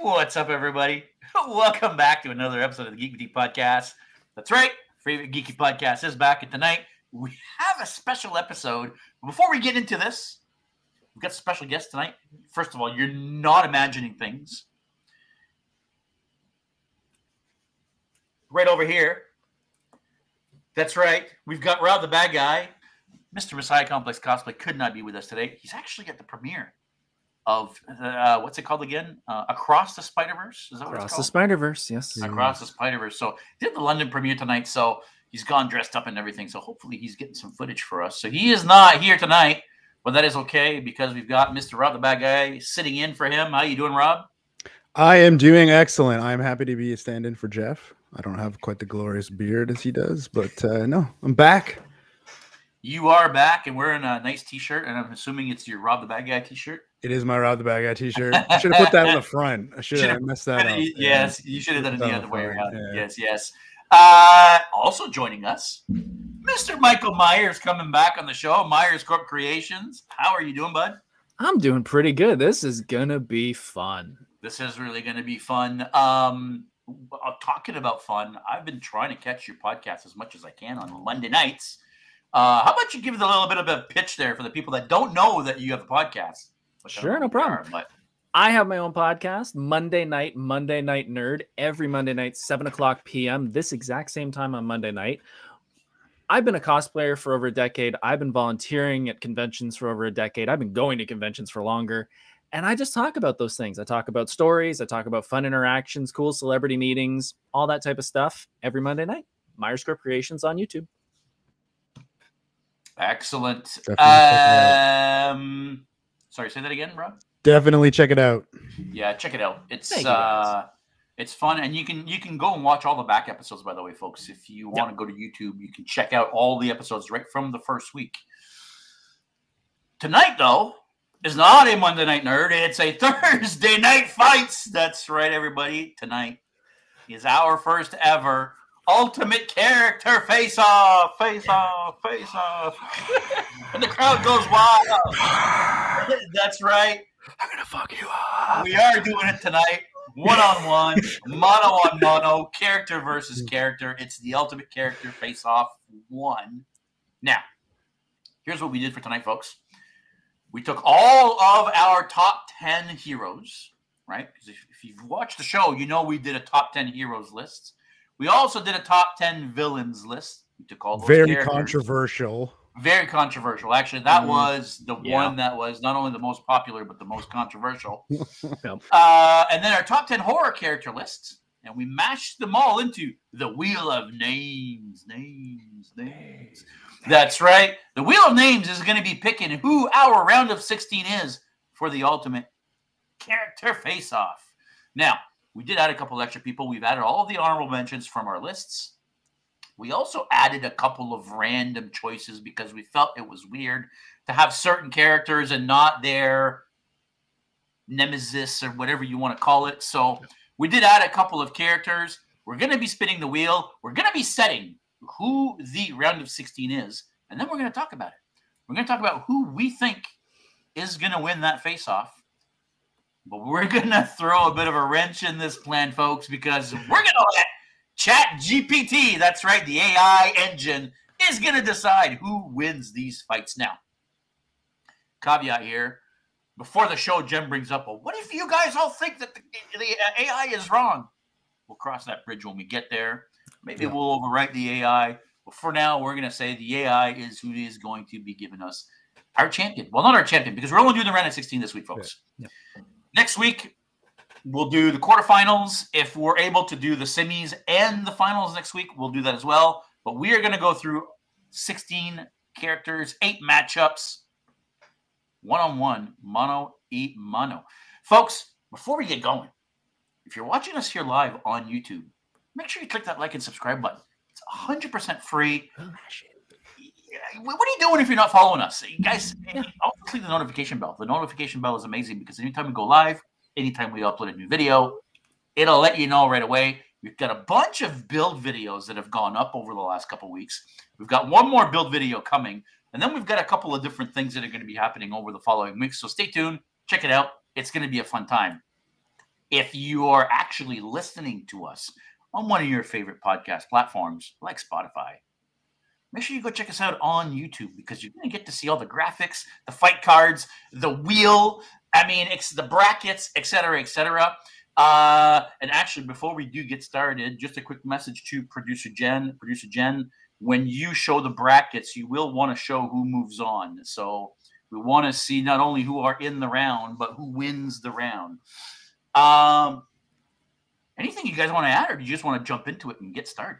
What's up, everybody? Welcome back to another episode of the Geek Boutique Podcast. That's right, favorite geeky podcast is back, and tonight we have a special episode. Before we get into this, we've got special guest tonight. First of all, you're not imagining things. Right over here. That's right. We've got Rob the Bad Guy. Mr. Messiah Complex Cosplay could not be with us today. He's actually at the premiere of uh, what's it called again? Uh, Across the Spider Verse. Is that what it's Across the called? Spider Verse, yes. Across the Spider Verse. So did the London premiere tonight. So he's gone dressed up and everything. So hopefully he's getting some footage for us. So he is not here tonight, but that is okay because we've got Mr. Rob the Bad Guy sitting in for him. How you doing, Rob? I am doing excellent. I'm happy to be a stand-in for Jeff. I don't have quite the glorious beard as he does, but uh, no, I'm back. You are back and wearing a nice T-shirt, and I'm assuming it's your Rob the Bad Guy T-shirt. It is my Rob the Bad Guy T-shirt. I should have put that on the front. I should have messed that up. Yes, you should have done it the Put other way around. yeah. Yes, yes. Uh, also joining us, Mr. Michael Myers coming back on the show. Myers Corp Creations. How are you doing, bud? I'm doing pretty good. This is gonna be fun. This is really going to be fun. Um, uh, talking about fun, I've been trying to catch your podcast as much as I can on Monday nights. Uh, how about you give us a little bit of a pitch there for the people that don't know that you have a podcast? Which Sure, no know what they problem. are, But I have my own podcast, Monday Night, Monday Night Nerd, every Monday night, 7 o'clock p.m., this exact same time on Monday night. I've been a cosplayer for over a decade. I've been volunteering at conventions for over a decade. I've been going to conventions for longer. And I just talk about those things. I talk about stories. I talk about fun interactions, cool celebrity meetings, all that type of stuff every Monday night. Myers Script Creations on YouTube. excellent. Definitely check it Um, sorry, say that again, Rob. Definitely check it out. Yeah, check it out. It's Thank you, guys. uh it's fun and you can you can go and watch all the back episodes by the way, folks. If you want to go to YouTube, you can check out all the episodes right from the first week. Tonight though is not a Monday night nerd, it's a Thursday night fights. That's right, everybody. Tonight is our first ever ultimate character face off, face off, face off. and the crowd goes wild. That's right. I'm gonna fuck you up. We are doing it tonight. One on one, mono on mono, character versus character. It's the ultimate character face off one. Now, here's what we did for tonight, folks. We took all of our top 10 heroes, right? Because if, if you've watched the show, you know we did a top 10 heroes list. We also did a top 10 villains list. We took all those Very characters. controversial. Very controversial. Actually, that Mhm. was the Yeah. one that was not only the most popular, but the most controversial. Yep. Uh, and then our top 10 horror character lists. And we mashed them all into the Wheel of Names. Names, names. That's right. The Wheel of Names is going to be picking who our round of 16 is for the ultimate character face off. Now, we did add a couple extra people. We've added all of the honorable mentions from our lists. We also added a couple of random choices because we felt it was weird to have certain characters and not their nemesis or whatever you want to call it. So we did add a couple of characters. We're going to be spinning the wheel. We're going to be setting who the round of 16 is, and then we're going to talk about it. We're going to talk about who we think is going to win that face off. But we're going to throw a bit of a wrench in this plan, folks, because we're going to let Chat GPT, that's right, the AI engine, is going to decide who wins these fights. Now, caveat here before the show, Jen brings up, well, what if you guys all think that the, the uh, AI is wrong? We'll cross that bridge when we get there. Maybe Yeah. we'll overwrite the AI. But for now, we're going to say the AI is who is going to be giving us our champion. Well, not our champion, because we're only doing the round of 16 this week, folks. Yeah. Next week, we'll do the quarterfinals. If we're able to do the semis and the finals next week, we'll do that as well. But we are going to go through 16 characters, eight matchups, one on one, mono e mono. Folks, before we get going, if you're watching us here live on YouTube, make sure you click that like and subscribe button. It's 100% free. Oh, yeah, What are you doing if you're not following us? You guys, mm-hmm. also click the notification bell. The notification bell is amazing because anytime we go live, anytime we upload a new video, it'll let you know right away. We've got a bunch of build videos that have gone up over the last couple weeks. We've got one more build video coming, and then we've got a couple of different things that are going to be happening over the following weeks. So stay tuned, check it out. It's going to be a fun time. if you are actually listening to us on one of your favorite podcast platforms like Spotify, make sure you go check us out on YouTube because you're going to get to see all the graphics, the fight cards, the wheel. I mean, it's the brackets, etc., etc. Uh, and actually, before we do get started, just a quick message to producer Jen. Producer Jen, when you show the brackets, you will want to show who moves on. So we want to see not only who are in the round, but who wins the round. Um, anything you guys want to add, or do you just want to jump into it and get started?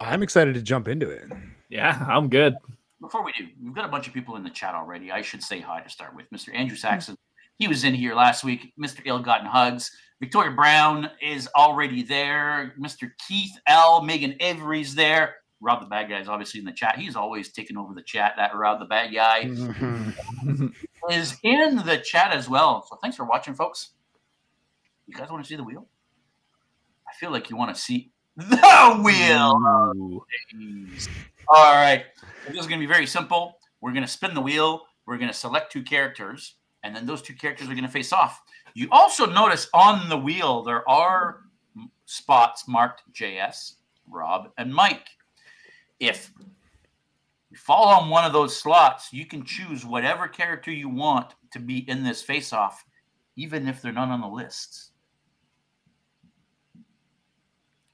I'm excited to jump into it. Yeah, I'm good. Before we do, we've got a bunch of people in the chat already. I should say hi to start with. Mr. Andrew Saxon, he was in here last week. Mr. Ill Gotten Hugs. Victoria Brown is already there. Mr. Keith L. Megan Avery's there. Rob the Bad Guy is obviously in the chat. He's always taking over the chat. That Rob the Bad Guy is in the chat as well. So thanks for watching, folks. You guys want to see the wheel? I feel like you want to see the wheel. All right. So this is going to be very simple. We're going to spin the wheel. We're going to select two characters, and then those two characters are going to face off. You also notice on the wheel there are spots marked JS, Rob, and Mike. If you fall on one of those slots, you can choose whatever character you want to be in this face off, even if they're not on the lists.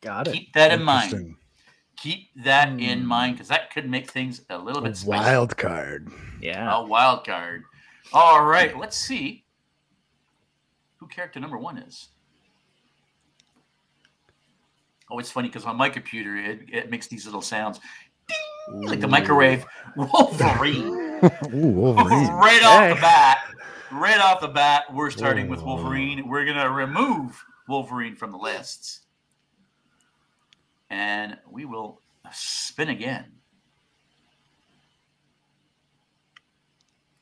Got it. Keep that in mind. Keep that in Hmm. mind because that could make things a little A bit spicy. wild card. Yeah. A wild card. All right, let's see who character number one is. Oh, it's funny because on my computer it, it makes these little sounds ding, like the microwave. Wolverine. Ooh, Wolverine. right off the bat. Right off the bat, we're starting with Wolverine. We're gonna remove Wolverine from the lists. And we will spin again.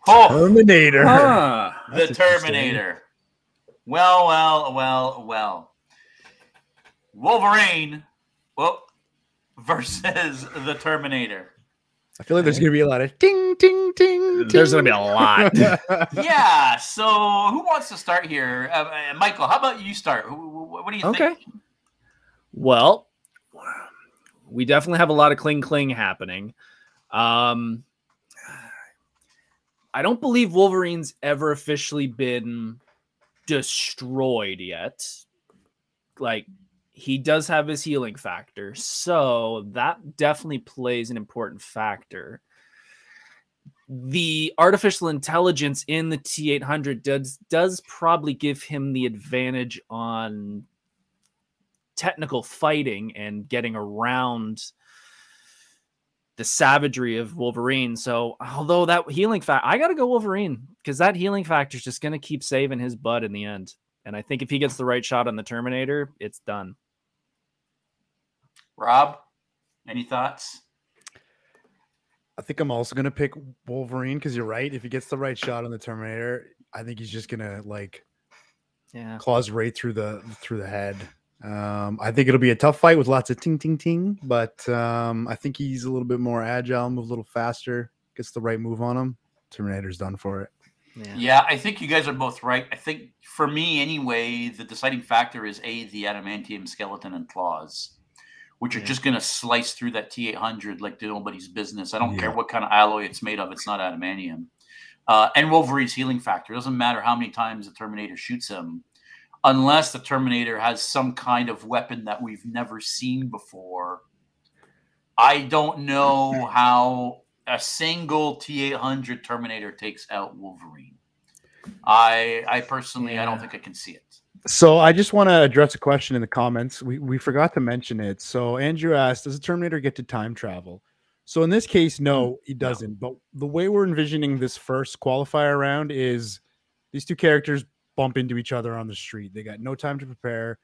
Oh, Terminator. Huh. the Terminator. Well, well, well, well. Wolverine, well, versus the Terminator. I feel like there's gonna be a lot of ting ting ting. There's gonna be a lot. yeah. So, who wants to start here? Uh, uh, Michael, how about you start? Who- who- What do you Okay. think? Well, we definitely have a lot of cling cling happening. Um, I don't believe Wolverine's ever officially been destroyed yet. Like he does have his healing factor, so that definitely plays an important factor. The artificial intelligence in the T800 does does probably give him the advantage on technical fighting and getting around the savagery of Wolverine. So, although that healing factor, I got to go Wolverine because that healing factor is just going to keep saving his butt in the end. And I think if he gets the right shot on the Terminator, it's done. Rob, any thoughts? I think I'm also gonna pick Wolverine because you're right. If he gets the right shot on the Terminator, I think he's just gonna like Yeah. claws right through the through the head. Um, I think it'll be a tough fight with lots of ting ting ting, but um, I think he's a little bit more agile, moves a little faster, gets the right move on him. Terminator's done for it. Yeah. Yeah, I think you guys are both right. I think for me, anyway, the deciding factor is a the adamantium skeleton and claws, which are just going to slice through that T eight hundred like nobody's business. I don't care what kind of alloy it's made of; it's not adamantium. Uh, and Wolverine's healing factor doesn't matter how many times the Terminator shoots him, unless the Terminator has some kind of weapon that we've never seen before. I don't know how a single T800 Terminator takes out Wolverine. I I personally I don't think I can see it. So I just want to address a question in the comments. We we forgot to mention it. So Andrew asked, "Does the Terminator get to time travel?" So in this case, no, mm, he doesn't. But the way we're envisioning this first qualifier round is these two characters bump into each other on the street. They got no time to prepare.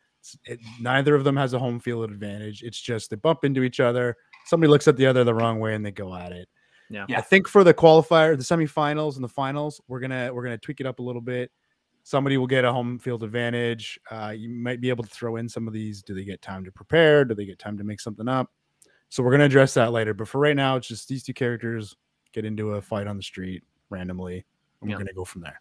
It, neither of them has a home field advantage. It's just they bump into each other. Somebody looks at the other the wrong way and they go at it. Yeah. Yeah. I think for the qualifier, the semifinals and the finals, we're gonna we're gonna tweak it up a little bit. Somebody will get a home field advantage. Uh, you might be able to throw in some of these. Do they get time to prepare? Do they get time to make something up? So we're gonna address that later. But for right now, it's just these two characters get into a fight on the street randomly, and Yeah. we're gonna go from there.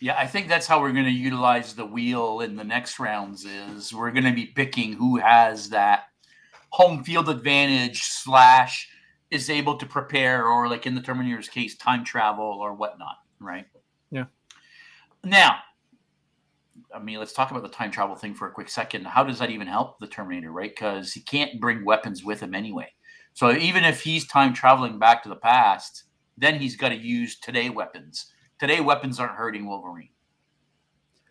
Yeah, I think that's how we're going to utilize the wheel in the next rounds. Is we're going to be picking who has that home field advantage slash is able to prepare, or like in the Terminator's case, time travel or whatnot. Right. Yeah. Now, I mean, let's talk about the time travel thing for a quick second. How does that even help the Terminator, right? Because he can't bring weapons with him anyway. So even if he's time traveling back to the past, then he's got to use today weapons. Today weapons aren't hurting Wolverine.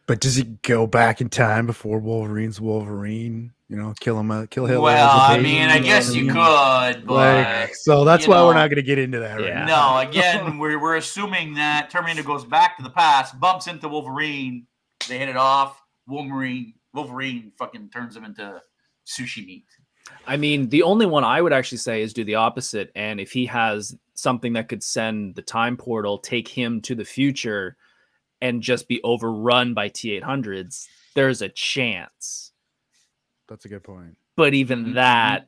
But does he go back in time before Wolverine's Wolverine? You know, kill him, uh, kill Hitler. Well, as a I baby, mean, I guess you could, but Like, so that's you why we're not going to get into that right Yeah. now. No, again, we're, we're assuming that Terminator goes back to the past, bumps into Wolverine, they hit it off. Wolverine, Wolverine fucking turns him into sushi meat. I mean, the only one I would actually say is do the opposite. And if he has something that could send the time portal, take him to the future, and just be overrun by T 800s, there's a chance. That's a good point. But even Mhm, that,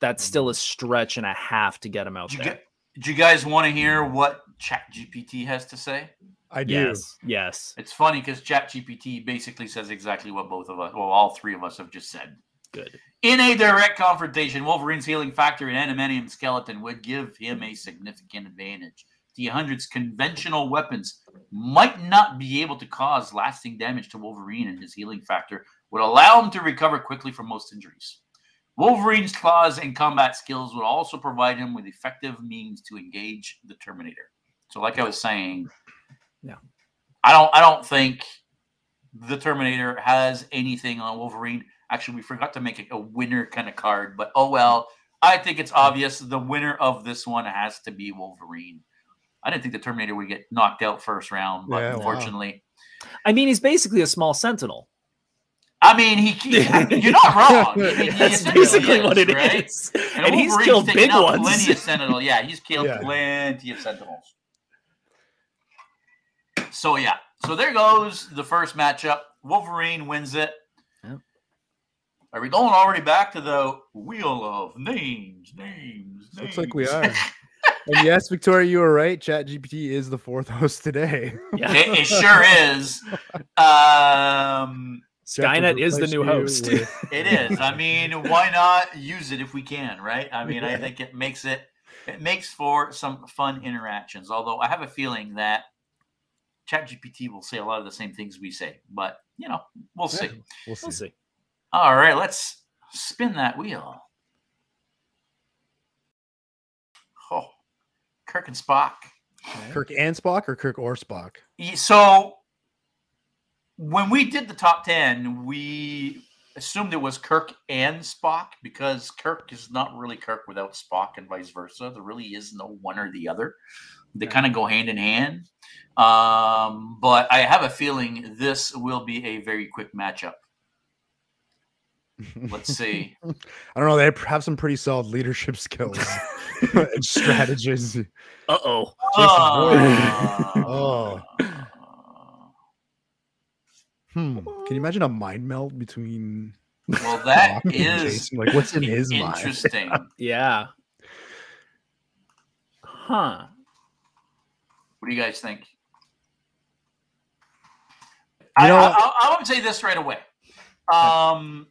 that's still a stretch and a half to get him out Do you, there. gu- do you guys want to hear what ChatGPT has to say? I do. Yes, yes, It's funny because ChatGPT basically says exactly what both of us, well, all three of us have just said. Good. In a direct confrontation, Wolverine's healing factor and adamantium skeleton would give him a significant advantage. The 100's conventional weapons might not be able to cause lasting damage to Wolverine, and his healing factor would allow him to recover quickly from most injuries. Wolverine's claws and combat skills would also provide him with effective means to engage the Terminator. So, like I was saying, Yeah. I don't, I don't think the Terminator has anything on Wolverine. Actually, we forgot to make a, a winner kind of card, but oh well. I think it's obvious the winner of this one has to be Wolverine. I didn't think the Terminator would get knocked out first round, but Yeah, wow. unfortunately, I mean, he's basically a small sentinel. I mean, he, he- you're not wrong. I mean, That's essentially basically what it is. right? And, he's killed big out ones. Plenty of Sentinel. Yeah, he's killed Yeah. plenty of Sentinels. So yeah, so there goes the first matchup. Wolverine wins it. Yep. Are we going already back to the wheel of names? Names. names? Looks like we are. and yes, Victoria, you were right. Chat GPT is the fourth host today. Yeah. it, it sure is. Um, Skynet is the new host. It is. I mean, why not use it if we can, right? I mean, I think it makes it it makes for some fun interactions. Although I have a feeling that ChatGPT will say a lot of the same things we say, but you know, we'll see. We'll see. We'll see. All right, let's spin that wheel. Oh, Kirk and Spock. Kirk and Spock or Kirk or Spock? So when we did the top 10, we assumed it was Kirk and Spock because Kirk is not really Kirk without Spock and vice versa. There really is no one or the other. They kind of go hand in hand. Um, but I have a feeling this will be a very quick matchup. Let's see. I don't know. They have some pretty solid leadership skills and strategies. Uh oh. Oh. Hmm. Can you imagine a mind meld between Well, that Spock and is Jason? like what's in his mind? interesting. Yeah. Huh. What do you guys think? You I, know- I, I, I would say this right away. Um,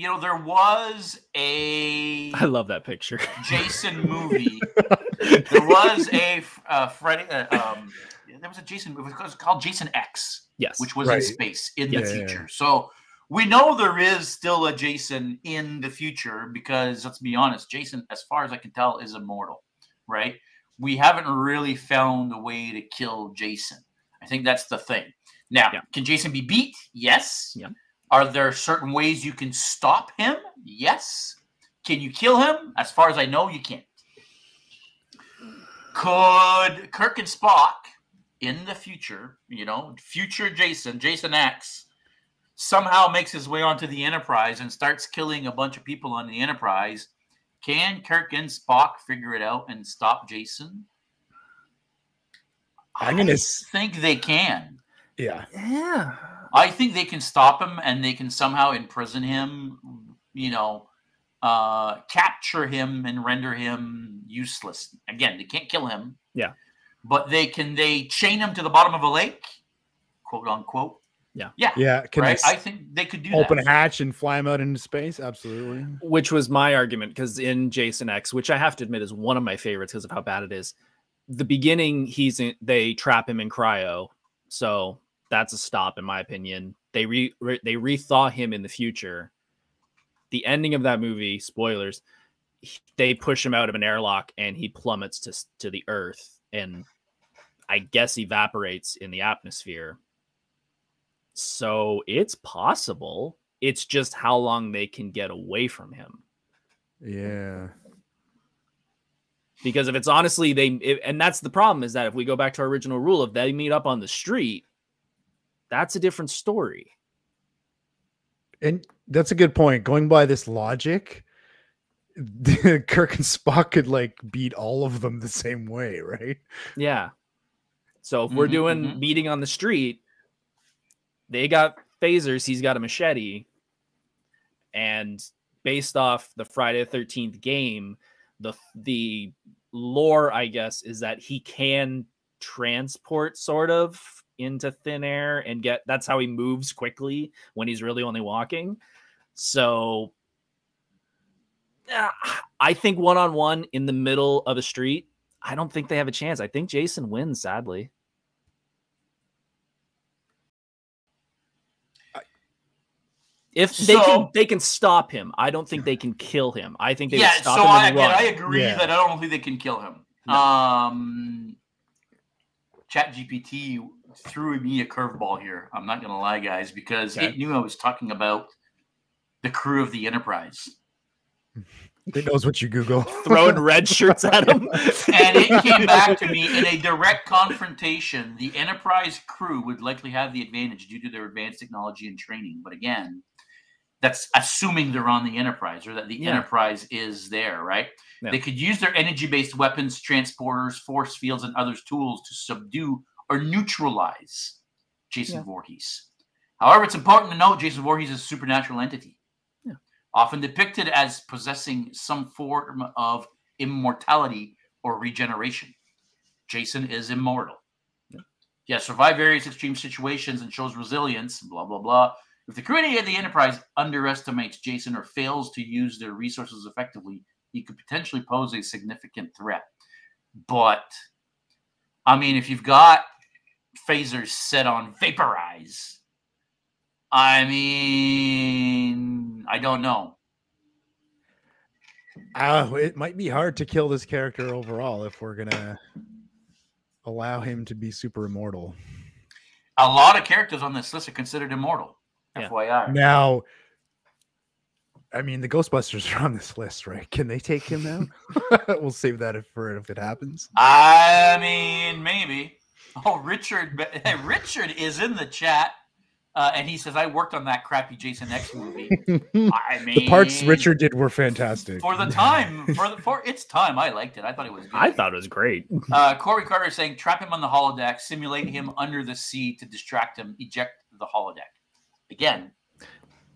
you know, there was a I love that picture. Jason movie. there was a uh, Freddy. Uh, um, there was a Jason movie. It was called Jason X, Yes. which was in space in Yeah, the yeah, yeah. future. So we know there is still a Jason in the future because let's be honest, Jason, as far as I can tell, is immortal, right? We haven't really found a way to kill Jason. I think that's the thing. Now, Yeah. can Jason be beat? Yes. Yeah. Are there certain ways you can stop him? Yes. Can you kill him? As far as I know, you can't. Could Kirk and Spock in the future, you know, future Jason, Jason X, somehow makes his way onto the Enterprise and starts killing a bunch of people on the Enterprise? Can Kirk and Spock figure it out and stop Jason? I'm gonna I s- think they can. Yeah. Yeah. I think they can stop him and they can somehow imprison him, you know, uh, capture him and render him useless. Again, they can't kill him. Yeah. but they can they chain him to the bottom of a lake, quote unquote. Yeah. yeah, Yeah, can right. they I s- think they could do open that. a hatch and fly him out into space? Absolutely. which was my argument because in Jason X, which I have to admit is one of my favorites because of how bad it is. The beginning, he's in, they trap him in cryo, so that's a stop in my opinion. They re, re they rethaw him in the future. The ending of that movie, spoilers, he- they push him out of an airlock and he plummets to to the earth and I guess evaporates in the atmosphere. So it's possible. It's just how long they can get away from him. Yeah. because if it's honestly they and that's the problem is that if we go back to our original rule if they meet up on the street that's a different story And that's a good point. Going by this logic, Kirk and Spock could like beat all of them the same way, right? yeah so if we're Mhm, doing mhm. meeting on the street they got phasers he's got a machete and based off the friday the 13th game the the lore i guess is that he can transport sort of into thin air and get that's how he moves quickly when he's really only walking so uh, i think one-on-one in the middle of a street i don't think they have a chance i think jason wins sadly if they So- can they can stop him i don't think they can kill him i think they yeah, stop so him I and again, run. I agree Yeah. that I don't think they can kill him. No. Um, Chat GPT threw me a curveball here. I'm not gonna lie, guys, because Okay. it knew I was talking about the crew of the Enterprise, It knows what you Google. throwing red shirts at him and it came back to me in a direct confrontation. The Enterprise crew would likely have the advantage due to their advanced technology and training, but again. That's assuming they're on the Enterprise or that the Yeah. Enterprise is there, right? Yeah. They could use their energy based weapons, transporters, force fields, and other tools to subdue or neutralize Jason Yeah. Voorhees. However, it's important to note Jason Voorhees is a supernatural entity, Yeah. often depicted as possessing some form of immortality or regeneration. Jason is immortal. Yeah. He has survived various extreme situations and shows resilience, blah, blah, blah. If the crew of the Enterprise underestimates Jason or fails to use their resources effectively, he could potentially pose a significant threat. But, I mean, if you've got phasers set on vaporize, I mean, I don't know. Oh, it might be hard to kill this character overall if we're gonna allow him to be super immortal. A lot of characters on this list are considered immortal. Yeah. FYI. Now, I mean, the Ghostbusters are on this list, right? Can they take him out? we'll save that if- for if it happens. I mean, maybe. Oh, Richard, hey, Richard is in the chat, uh, and he says, "I worked on that crappy Jason X movie." I mean, the parts Richard did were fantastic. for the time, for the for its time, I liked it. I thought it was. Good. i thought it was great Uh, Corey Carter is saying, "Trap him on the holodeck, simulate him under the sea to distract him, eject the holodeck." Again,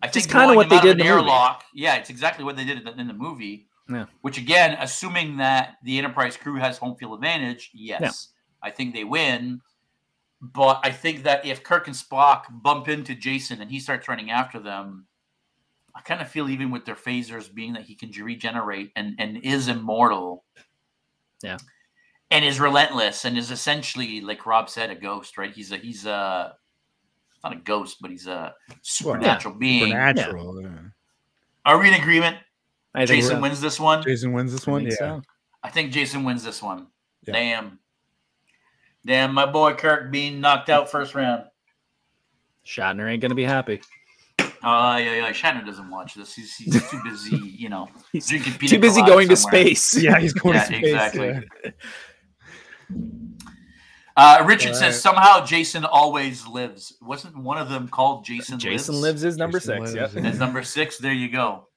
I Just think kinda what they did in an the movie. airlock. Yeah, it's exactly what they did in the, in the movie. Yeah. Which again, assuming that the Enterprise crew has home field advantage, yes, I think they win. But I think that if Kirk and Spock bump into Jason and he starts running after them, I kind of feel even with their phasers being that he can regenerate and, and is immortal. Yeah. And is relentless and is essentially, like Rob said, a ghost, right? He's a he's a not a ghost, but he's a supernatural being. Supernatural. yeah. Are we in agreement? i Jason wins this one. Jason wins this one. think Yeah. so. I think Jason wins this one. Yeah. Damn. Damn, my boy Kirk being knocked out first round. shatner ain't gonna be happy Uh, yeah, yeah. Shatner doesn't watch this. He's, he's too busy, you know, He's drinking pina too busy colada going to space Yeah, he's going Yeah, to space. exactly. yeah. Uh, Richard All says somehow Jason always lives. Wasn't one of them called Jason? jason lives? lives is number Jason six Lives, yep. yeah. As number six. There you go.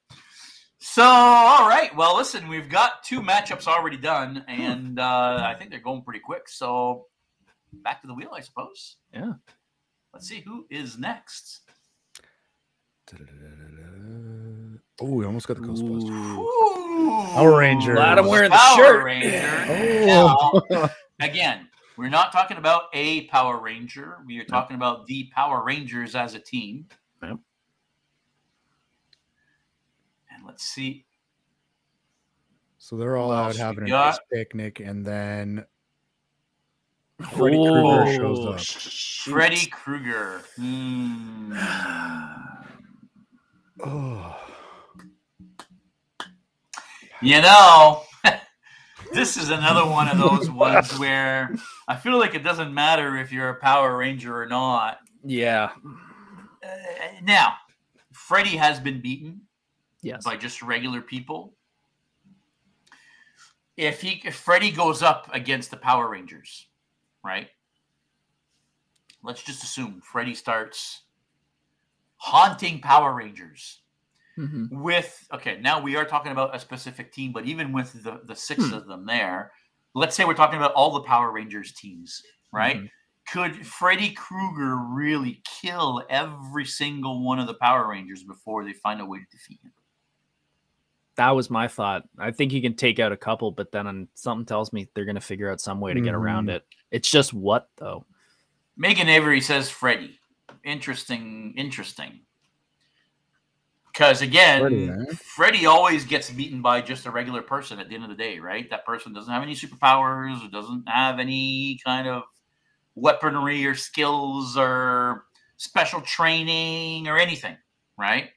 So, all right. Well, listen, we've got two matchups already done, and uh, I think they're going pretty quick. So, back to the wheel, I suppose. Yeah. Let's see who is next. Oh, we almost got the Ghostbusters. Ooh. Ooh, Power Rangers. Glad I'm wearing the Power shirt. Ranger. Oh. Now, again, We're not talking about a Power Ranger. We are talking about the Power Rangers as a team. Yep. And let's see. So they're all out having a nice picnic, and then Freddy Krueger shows Oh, up. shoot. Freddy Krueger. Hmm. oh, You know, this is another one of those ones where I feel like it doesn't matter if you're a Power Ranger or not. Yeah. Uh, now, Freddy has been beaten Yes. by just regular people. If he if Freddy goes up against the Power Rangers, right? Let's just assume Freddy starts haunting Power Rangers Mhm. with okay, now we are talking about a specific team, but even with the, the six Hmm. of them there, let's say we're talking about all the Power Rangers teams, right? Mhm. Could Freddy Krueger really kill every single one of the Power Rangers before they find a way to defeat him? That was my thought. I think you can take out a couple, but then um, something tells me they're going to figure out some way to get around Mhm. it. It's just what though? Megan Avery says Freddy. Interesting, interesting. Because again, Freddy, eh? Freddy always gets beaten by just a regular person at the end of the day, right? That person doesn't have any superpowers or doesn't have any kind of weaponry or skills or special training or anything, right?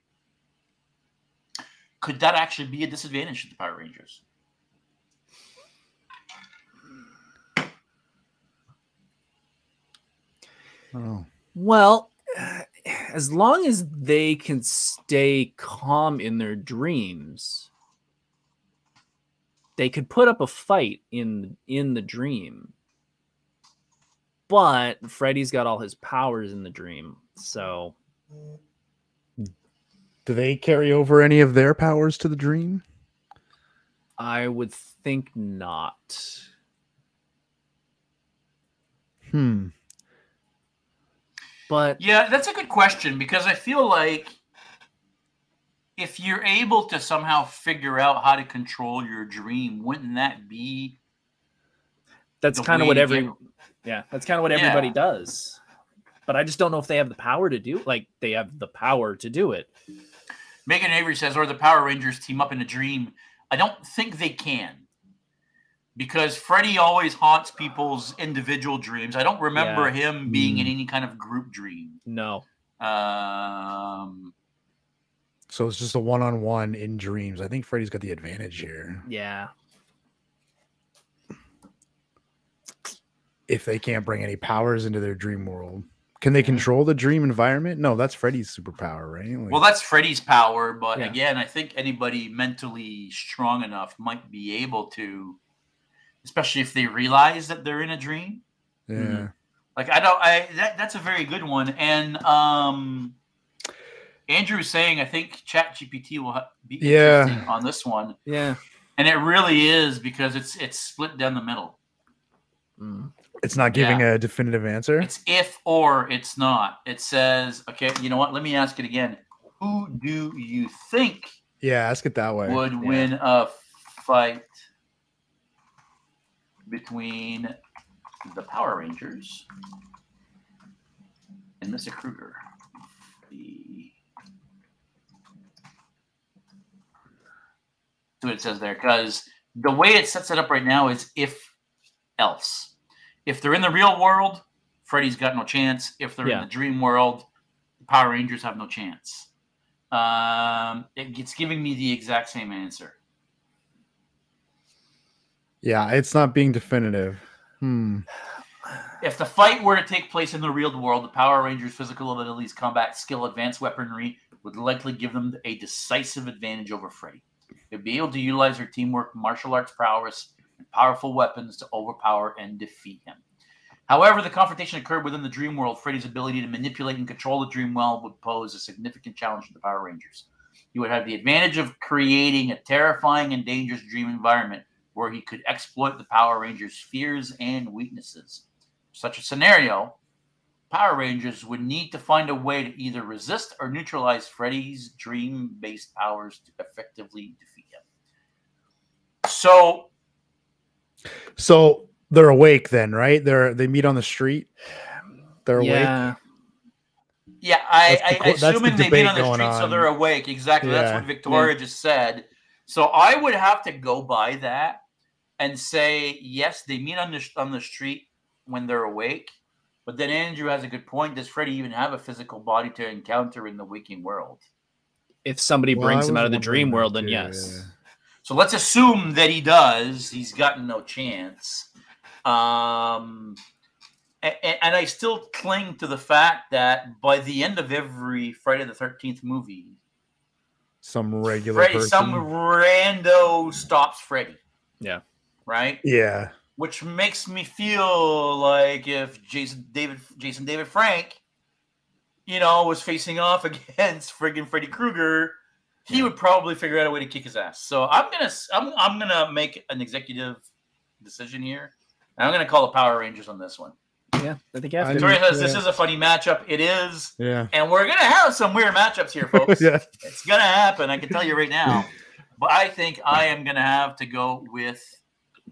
Could that actually be a disadvantage to the Power Rangers? oh. Well, as long as they can stay calm in their dreams, they could put up a fight in in the dream. But Freddy's got all his powers in the dream, so Do they carry over any of their powers to the dream? I would think not. Hmm. But Yeah, that's a good question because I feel like if you're able to somehow figure out how to control your dream, wouldn't that be that's kind of what to every get- yeah, that's kind of what everybody Yeah. does. But I just don't know if they have the power to do like they have the power to do it. Megan Avery says, or the Power Rangers team up in a dream? I don't think they can. Because Freddy always haunts people's individual dreams. I don't remember Yeah. him being in Mm. any kind of group dream. No. Um, So it's just a one-on-one in dreams. I think Freddy's got the advantage here. Yeah. If they can't bring any powers into their dream world, can they control the dream environment? No, that's Freddy's superpower, right? Like, well, that's Freddy's power, but Yeah. again, I think anybody mentally strong enough might be able to, especially if they realize that they're in a dream. yeah. Like I don't I that, that's a very good one. And um Andrew's saying I think Chat GPT will be Yeah. interesting on this one. Yeah. And it really is because it's it's split down the middle. Mm. It's not giving a definitive answer. It's if or it's not. It says, okay, you know what? Let me ask it again. Who do you think Yeah, ask it that way. would Yeah. win a fight between the Power Rangers and Mr. Krueger? The See what it says there, because the way it sets it up right now is if else. If they're in the real world, Freddy's got no chance. If they're Yeah. in the dream world, the Power Rangers have no chance. Um, it, it's giving me the exact same answer. Yeah, it's not being definitive. Hmm. If the fight were to take place in the real world, the Power Rangers' physical abilities, combat skill, advanced weaponry would likely give them a decisive advantage over Freddy. They'd be able to utilize their teamwork, martial arts prowess, powerful weapons to overpower and defeat him. However, the confrontation occurred within the dream world. Freddy's ability to manipulate and control the dream world would pose a significant challenge to the Power Rangers. He would have the advantage of creating a terrifying and dangerous dream environment where he could exploit the Power Rangers' fears and weaknesses. Such a scenario, Power Rangers would need to find a way to either resist or neutralize Freddy's dream based powers to effectively defeat him. So, So they're awake then, right? They're they meet on the street. They're awake. yeah. Yeah, I, That's the I, co- that's the assuming they debate meet on the going street, so they're awake. Exactly. That's what Victoria just said. So I would have to go by that and say yes, they meet on the on the street when they're awake. But then Andrew has a good point. Does Freddy even have a physical body to encounter in the waking world? If somebody Well, brings him out of the dream world, then too, yes. So let's assume that he does. He's gotten no chance. Um, a- and, I still cling to the fact that by the end of every Friday the Thirteenth movie, Some regular Freddy, person. some rando stops Freddy. Yeah. Right. yeah. Which makes me feel like if Jason David Jason David Frank, you know, was facing off against friggin' Freddy Krueger, he would probably figure out a way to kick his ass. So I'm gonna s- I'm I'm gonna make an executive decision here. And I'm gonna call the Power Rangers on this one. Yeah, I think you have I Victoria says this is a funny matchup. It is, Yeah. and we're gonna have some weird matchups here, folks. yeah. It's gonna happen. I can tell you right now. But I think I am gonna have to go with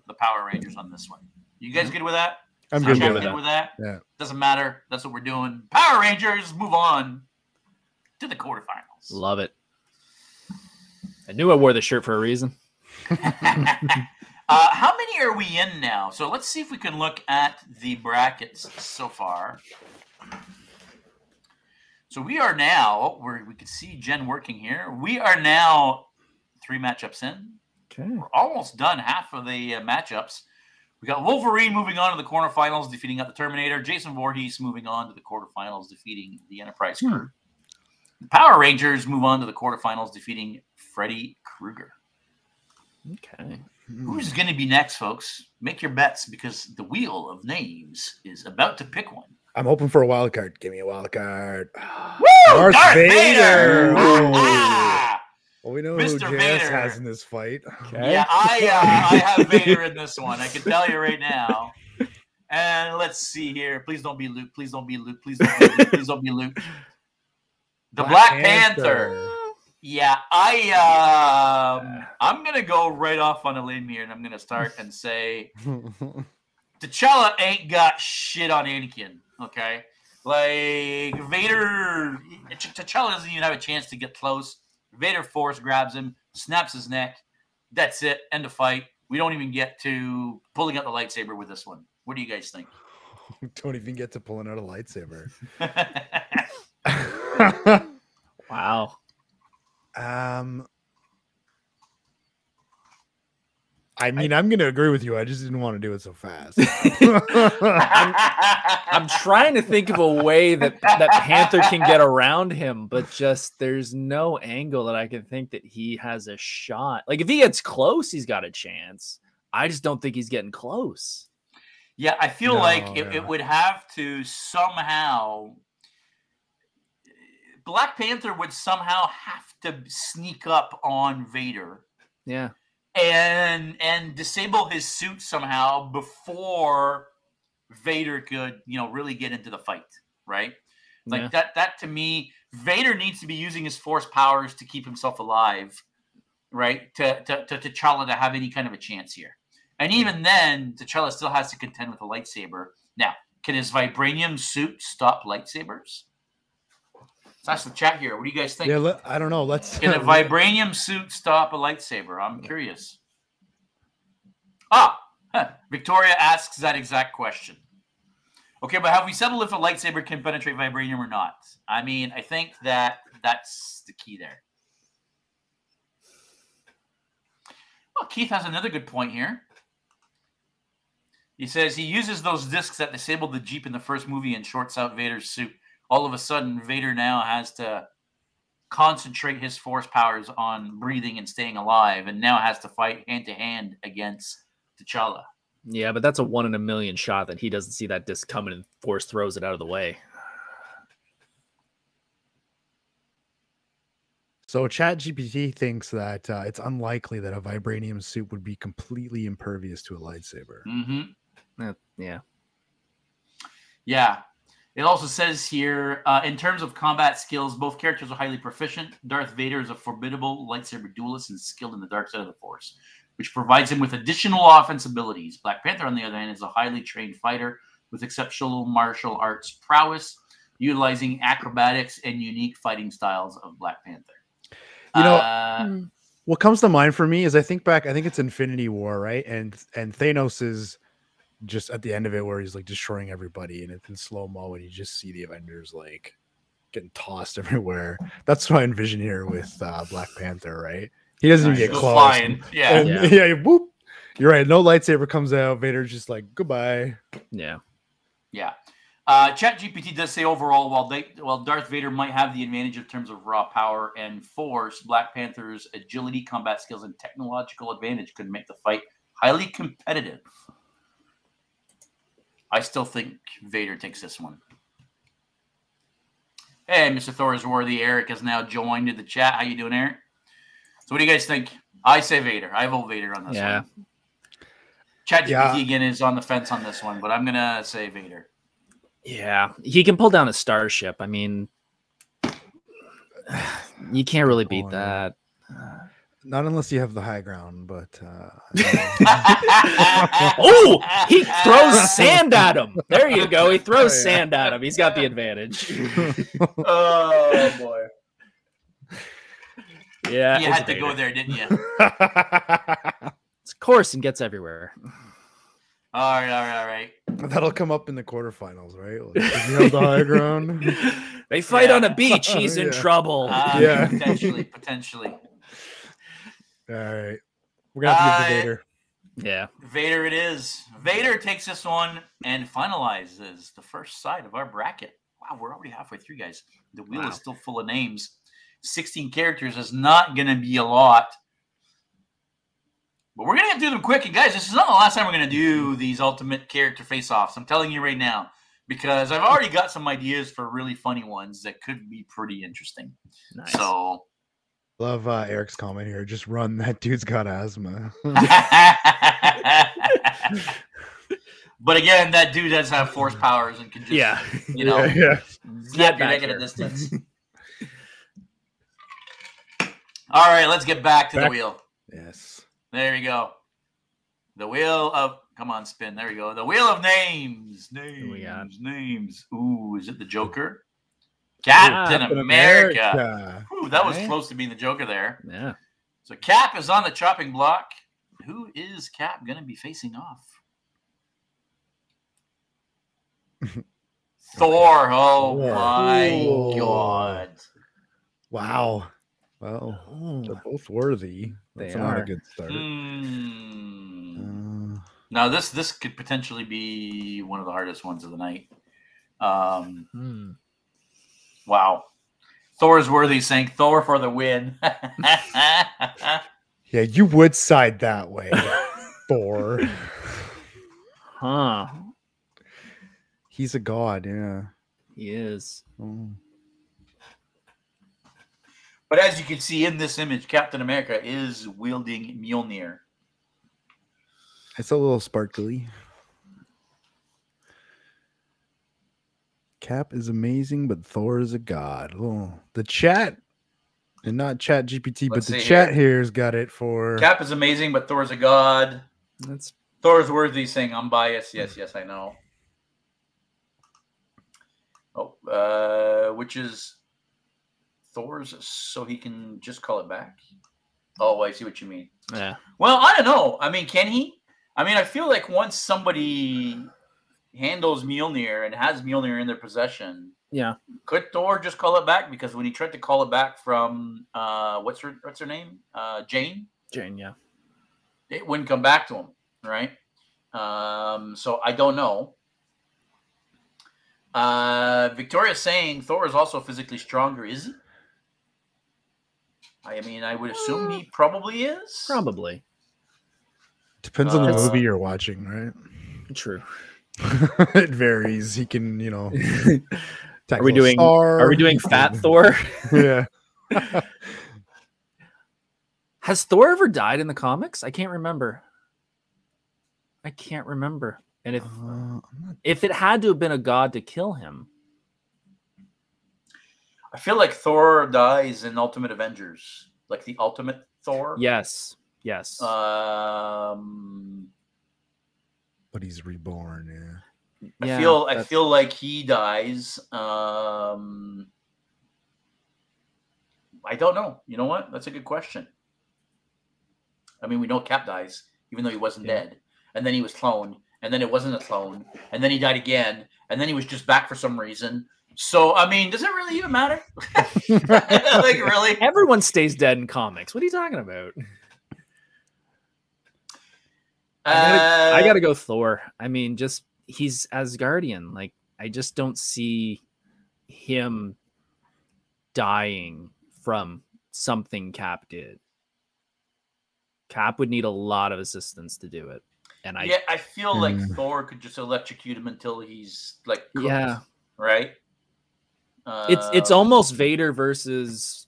the Power Rangers on this one. You guys mm-hmm. good with that? I'm I'm good good with with that. with that. Yeah. Doesn't matter. That's what we're doing. Power Rangers move on to the quarterfinals. Love it. I knew I wore the shirt for a reason. uh, how many are we in now? So let's see if we can look at the brackets so far. So we are now where we can see Jen working here. We are now three matchups in. Okay. We're almost done half of the uh, matchups. We got Wolverine moving on to the quarterfinals, defeating out the Terminator. Jason Voorhees moving on to the quarterfinals, defeating the Enterprise crew. The Power Rangers move on to the quarterfinals, defeating Freddy Krueger. Okay. Who's going to be next, folks? Make your bets because the wheel of names is about to pick one. I'm hoping for a wild card. Give me a wild card. Woo! Darth Darth Vader! Vader! Ah! Well, we know Mr. who JS Vader. has in this fight. Okay. Yeah, I uh, I have Vader in this one. I can tell you right now. And let's see here. Please don't be Luke. Please don't be Luke. Please don't be Luke. Please don't be Luke. The Black, Panther. Yeah, I um I'm gonna go right off on a limb here and I'm gonna start and say T'Challa ain't got shit on Anakin. Okay, like Vader, T'Challa doesn't even have a chance to get close. Vader force grabs him, snaps his neck. That's it. End of fight. We don't even get to pulling out the lightsaber with this one. What do you guys think? Don't even get to pulling out a lightsaber. Wow. Um, I mean, I'm going to agree with you. I just didn't want to do it so fast. I'm trying to think of a way that that Panther can get around him, but just there's no angle that I can think that he has a shot. Like if he gets close, he's got a chance. I just don't think he's getting close. Yeah, I feel No, like it, yeah. it would have to somehow. Black Panther would somehow have to sneak up on Vader Yeah. and and disable his suit somehow before Vader could, you know, really get into the fight, right? Like Yeah. that that to me, Vader needs to be using his force powers to keep himself alive, right? To to to T'Challa to have any kind of a chance here. And even then, T'Challa still has to contend with a lightsaber. Now, can his vibranium suit stop lightsabers? That's the chat here. What do you guys think? yeah, I don't know. Let's. Can a vibranium suit stop a lightsaber? I'm curious. Ah, huh, Victoria asks that exact question. Okay, but have we settled if a lightsaber can penetrate vibranium or not? I mean, I think that that's the key there. Well, Keith has another good point here. He says he uses those discs that disabled the Jeep in the first movie and shorts out Vader's suit. All of a sudden, Vader now has to concentrate his force powers on breathing and staying alive, and now has to fight hand to hand against T'Challa. Yeah, but that's a one in a million shot that he doesn't see that disc coming and force throws it out of the way. So ChatGPT thinks that uh, it's unlikely that a vibranium suit would be completely impervious to a lightsaber. Mm-hmm. Uh, yeah. Yeah. It also says here, uh, in terms of combat skills, both characters are highly proficient. Darth Vader is a formidable lightsaber duelist and skilled in the dark side of the Force. which provides him with additional offense abilities. Black Panther, on the other hand, is a highly trained fighter with exceptional martial arts prowess, utilizing acrobatics and unique fighting styles of Black Panther. You know, Uh, Hmm. what comes to mind for me is I think back, I think it's Infinity War, right? And and Thanos is just at the end of it where he's like destroying everybody and it's in slow mo and you just see the Avengers like getting tossed everywhere. That's what I envision here with uh, Black Panther, right? He doesn't even get goes close. flying. Yeah. And- Yeah. yeah, whoop. You're right. No lightsaber comes out. Vader's just like goodbye. Yeah. Yeah. Uh, ChatGPT does say overall, while they, while Darth Vader might have the advantage in terms of raw power and force, Black Panther's agility, combat skills, and technological advantage could make the fight highly competitive. I still think Vader takes this one. Hey, Mr. Thor is worthy. Eric has now joined the chat. How you doing, Eric? So, what do you guys think? I say Vader. I vote Vader on this Yeah. one. ChatGPT Yeah. again is on the fence on this one, but I'm gonna say Vader. Yeah. He can pull down a starship. I mean, you can't really beat oh, that. Not unless you have the high ground, but uh, Oh, he throws sand at him. There you go. He throws Oh, yeah. sand at him. He's got the advantage. oh boy! Yeah. You had to go there, didn't you? It's coarse and gets everywhere. All right, all right, all right. that'll come up in the quarterfinals, right? Like, you have the high ground. They fight Yeah. on a beach. He's in Yeah. trouble. Uh, Yeah. potentially, potentially. All right. We're gonna have to Uh, give the Vader. yeah. Vader, it is. Vader takes this one and finalizes the first side of our bracket. Wow, we're already halfway through, guys. The wheel Wow. is still full of names. 16 characters is not going to be a lot. But we're going to do them quick. And guys, this is not the last time we're going to do these ultimate character face offs. I'm telling you right now, because I've already got some ideas for really funny ones that could be pretty interesting. Nice. So. Love uh, Eric's comment here. Just run. That dude's got asthma. but again, that dude does have force powers and can just, yeah. you know, yeah, yeah. snap Get your neck at a distance. All right, let's get back to the wheel. Yes. There you go. The wheel of come on, spin. There you go. The wheel of names. Names. we got? Names. Ooh, is it the Joker? Captain Captain America. America. Ooh, that was Okay. close to being the Joker there. Yeah. So Cap is on the chopping block. Who is Cap going to be facing off? Thor. Oh Thor. my Ooh. god. Wow. Well, Oh, they're both worthy. They That's not a are. good start. Hmm. Uh, Now this this could potentially be one of the hardest ones of the night. Um, hmm. Wow. Thor is worthy saying Thor for the win. yeah, you would side that way, Thor. Huh. He's a god. Yeah. He is. Oh. but as you can see in this image, Captain America is wielding Mjolnir. It's a little sparkly. Cap is amazing, but Thor is a god. Oh, the chat, and not Chat GPT, but Let's the see chat here's got it for. Cap is amazing, but Thor's a god. That's Thor's worthy saying I'm biased. Yes, yes, I know. Oh, uh, which is Thor's so he can just call it back. Oh, I see what you mean. yeah. Well, I don't know. I mean, can he? I mean, I feel like once somebody handles Mjolnir and has Mjolnir in their possession, Yeah. could Thor just call it back? Because when he tried to call it back from uh, what's her what's her name, uh, Jane, Jane, yeah. it wouldn't come back to him, right? Um, so I don't know. Uh, Victoria's saying Thor is also physically stronger. Is he? I mean, I would assume he probably is. Probably. Depends on the Uh, movie you're watching, right? True. it varies. He can, you know. Are we doing star. are we doing fat Thor? yeah. Has Thor ever died in the comics? I can't remember. I can't remember. And if Uh, not- if it had to have been a god to kill him, I feel like Thor dies in Ultimate Avengers, like the Ultimate Thor. yes. Yes. Um, But he's reborn. Yeah. I Yeah, feel I feel like he dies. Um, I don't know. You know what? That's a good question. I mean, we know Cap dies, even though he wasn't Yeah. dead, and then he was cloned, and then it wasn't a clone, and then he died again, and then he was just back for some reason. So, I mean, does it really even matter? like, really? Everyone stays dead in comics. What are you talking about? I gotta, I Uh, gotta go Thor. I mean, just he's Asgardian. Like, I just don't see him dying from something Cap did. Cap would need a lot of assistance to do it, and I yeah, I feel like Mm. Thor could just electrocute him until he's like, cooked, Yeah. right. it's it's Uh, almost Vader versus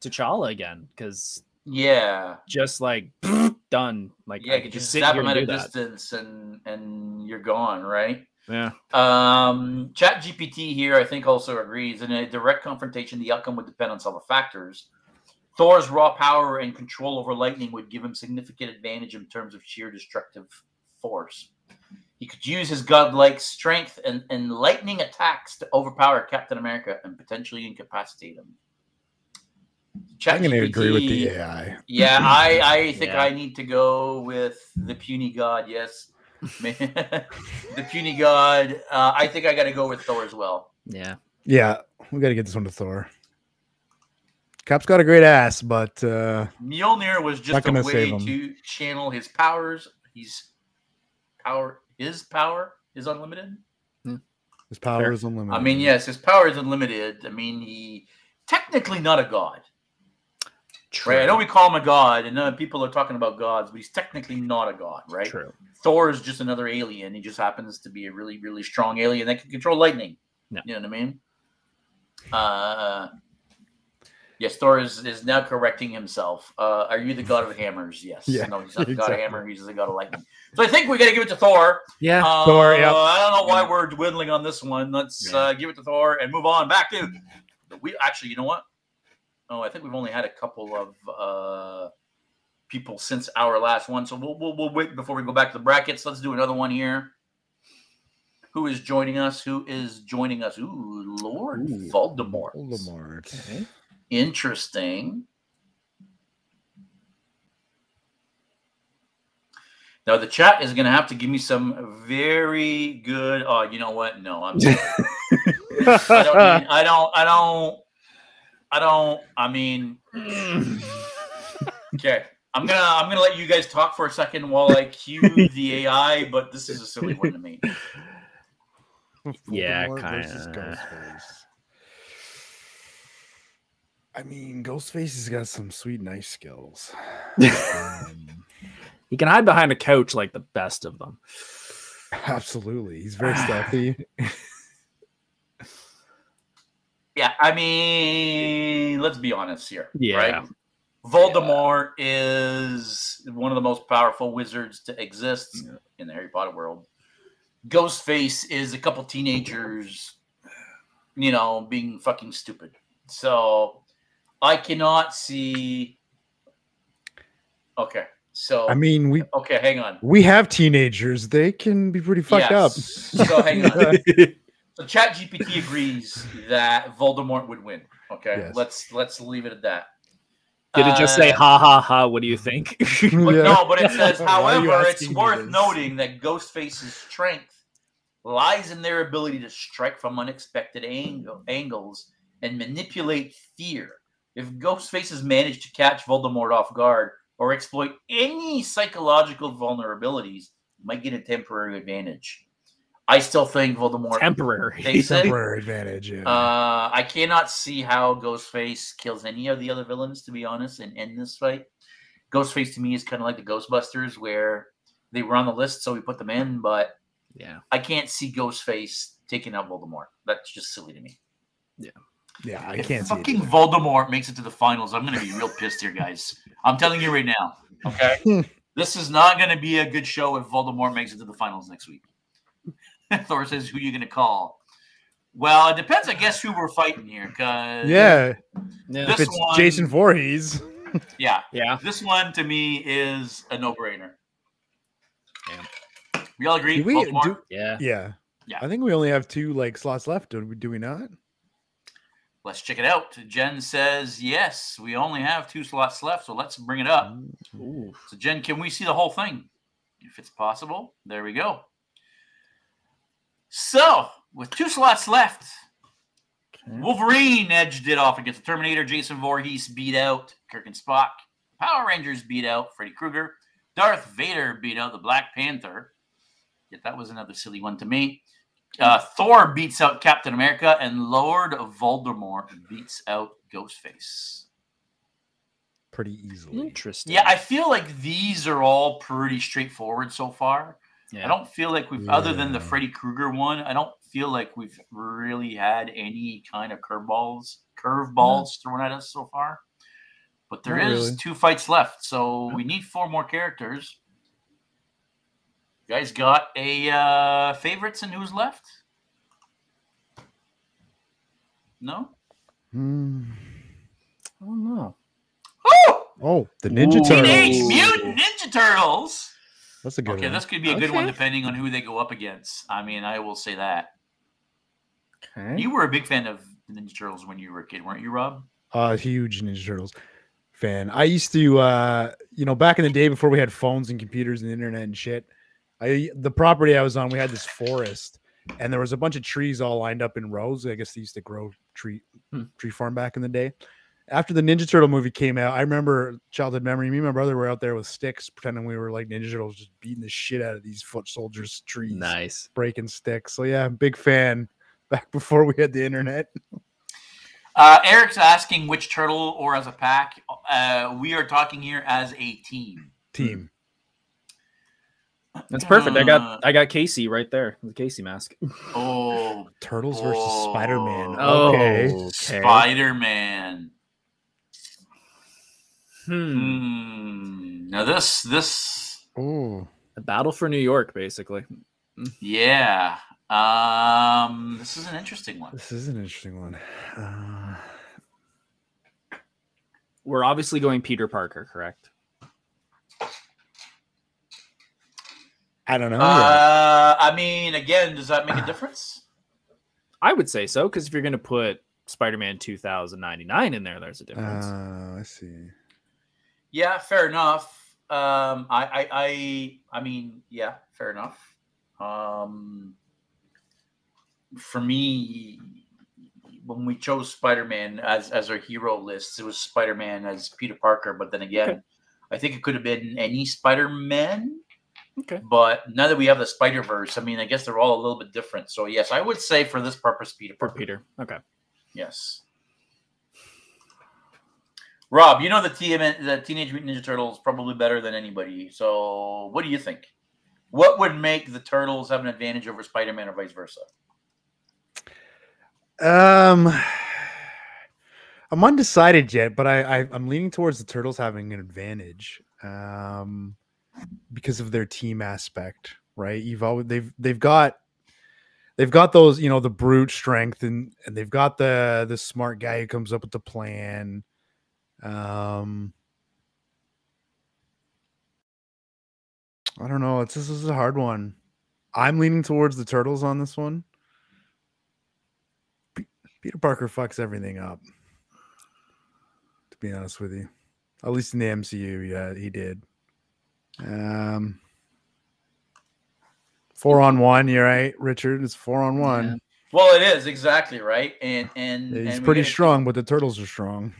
T'Challa again because yeah. just like done. Like Yeah, I you could just here him at a that. distance and and you're gone, right? Yeah, Um, Chat GPT here, I think, also agrees. In a direct confrontation, the outcome would depend on several factors. Thor's raw power and control over lightning would give him significant advantage in terms of sheer destructive force. He could use his godlike strength and, and lightning attacks to overpower Captain America and potentially incapacitate him. I'm going to agree with the AI. yeah, I, I think Yeah. I need to go with the puny god. Yes, the puny god. Uh, I think I got to go with Thor as well. yeah. Yeah, we got to get this one to Thor. Cap's got a great ass, but uh, Mjolnir was just a way to channel his powers. He's power. His power is unlimited. his power Fair. is unlimited. I mean, yes, his power is unlimited. I mean, he technically not a god, right? I know we call him a god, and uh, people are talking about gods, but he's technically not a god, right? True. Thor is just another alien. He just happens to be a really, really strong alien that can control lightning. Yeah. You know what I mean? Uh, yes, Thor is, is now correcting himself. Uh, are you the god of hammers? Yes. Yeah, No, he's not the god of exactly. hammer. He's the god of lightning. So I think we got to give it to Thor. Yeah. Uh, Thor, yep. I don't know why we're dwindling on this one. Let's Yeah. uh, give it to Thor and move on back to. We actually, you know what? Oh, I think we've only had a couple of uh, people since our last one, so we'll, we'll we'll wait before we go back to the brackets. Let's do another one here. Who is joining us? Who is joining us? Ooh, Lord Ooh, Voldemort. Voldemort. Okay. Interesting. Now the chat is going to have to give me some very good. Oh, you know what? No, I'm. I don't. Need, I don't. I don't. I don't. I mean, okay. I'm gonna. I'm gonna let you guys talk for a second while I cue the AI. But this is a silly one to me. Yeah, kinda. I mean, Ghostface has got some sweet knife skills. Um, He can hide behind a couch like the best of them. absolutely, he's very stealthy. Yeah. I mean, let's be honest here. Yeah. Right? Voldemort is one of the most powerful wizards to exist Yeah. in the Harry Potter world. Ghostface is a couple teenagers, you know, being fucking stupid. So I cannot see. Okay, so I mean, we okay, hang on. we have teenagers; they can be pretty fucked up. Yes. So hang on. So Chat GPT agrees that Voldemort would win. Okay, Yes. let's let's leave it at that. Did it just say Uh, ha ha ha? What do you think? But Yeah. no, but it says, Why are you however, it's worth this? noting that Ghostface's strength lies in their ability to strike from unexpected angle, angles and manipulate fear. If Ghostface has managed to catch Voldemort off guard or exploit any psychological vulnerabilities, he might get a temporary advantage. I still think Voldemort Temporary. takes it. Temporary advantage. Yeah. Uh, I cannot see how Ghostface kills any of the other villains, to be honest, and end this fight. Ghostface to me is kind of like the Ghostbusters, where they were on the list, so we put them in, but Yeah. I can't see Ghostface taking out Voldemort. That's just silly to me. yeah, Yeah, I if can't see it. fucking Voldemort makes it to the finals, I'm going to be real pissed here, guys. I'm telling you right now. Okay, this is not going to be a good show if Voldemort makes it to the finals next week. Thor says, "Who you going to call?" Well, it depends, I guess, who we're fighting here. Cause Yeah, Yeah. This if it's one- Jason Voorhees. Yeah, Yeah. this one to me is a no-brainer. Yeah. We all agree. Do we- do- Yeah. Yeah. Yeah. I think we only have two like slots left. Do we, do we not? Let's check it out. Jen says yes. We only have two slots left, so let's bring it up. Mm. Ooh. So, Jen, can we see the whole thing? If it's possible. There we go. So, with two slots left, Okay. Wolverine edged it off against the Terminator. Jason Voorhees beat out Kirk and Spock. Power Rangers beat out Freddy Krueger. Darth Vader beat out the Black Panther. Yet that was another silly one to me. Uh, Thor beats out Captain America, and Lord Voldemort beats out Ghostface. Pretty easily. Interesting. Yeah, I feel like these are all pretty straightforward so far. Yeah. I don't feel like we've, other than the Freddy Krueger one, I don't feel like we've really had any kind of curveballs, curveballs thrown at us so far. But there Not is really. two fights left, so we need four more characters. You guys got a uh, favorites and who's left? No. Hmm. I don't know. Oh, Oh, the Ninja Ooh. Turtles. Teenage Mutant Ninja Turtles. That's a good Okay, one. this could be a good one depending on who they go up against. I mean, I will say that. Okay. You were a big fan of the Ninja Turtles when you were a kid, weren't you, Rob? Uh, huge Ninja Turtles fan. I used to, uh, you know, back in the day before we had phones and computers and the internet and shit. I the property I was on, we had this forest, and there was a bunch of trees all lined up in rows. I guess they used to grow tree Hmm. tree farm back in the day. After the Ninja Turtle movie came out, I remember childhood memory. Me and my brother were out there with sticks, pretending we were like Ninja Turtles, just beating the shit out of these foot soldiers' trees, Nice. breaking sticks. So yeah, big fan. Back before we had the internet. Uh, Eric's asking which turtle or as a pack. Uh, we are talking here as a team. Team. That's perfect. I Uh, got I got Casey right there. The Casey mask. Oh, Turtles versus Oh. Spider Man. Oh, Okay. okay. Spider Man. Hmm. Hmm. Now this, this, Oh. A battle for New York, basically. yeah. Um, this is an interesting one. This is an interesting one. Uh, We're obviously going Peter Parker, correct? I don't know. yet. Uh, I mean, again, does that make a difference? I would say so, because if you're going to put Spider-Man 2099 in there, there's a difference. Uh, I see. Yeah, fair enough. Um, I, I, I, I mean, yeah, fair enough. Um, for me, when we chose Spider-Man as as our hero list, it was Spider-Man as Peter Parker. But then again, Okay. I think it could have been any Spider-Man. Okay. But now that we have the Spider Verse, I mean, I guess they're all a little bit different. So yes, I would say for this purpose, Peter for Peter. Okay. Yes. Rob, you know the TM, the Teenage Mutant Ninja Turtles probably better than anybody. So, what do you think? What would make the Turtles have an advantage over Spider-Man or vice versa? Um, I'm undecided yet, but I, I I'm leaning towards the Turtles having an advantage. Um, because of their team aspect, right? You've always they've they've got they've got those you know the brute strength and and they've got the the smart guy who comes up with the plan. Um, I don't know. It's this is a hard one. I'm leaning towards the Turtles on this one. Pe- Peter Parker fucks everything up. To be honest with you, at least in the MCU, yeah, he did. Um, four on one. You're right, Richard. It's four on one. Well, it is exactly right, and and He's and pretty strong, but the Turtles are strong.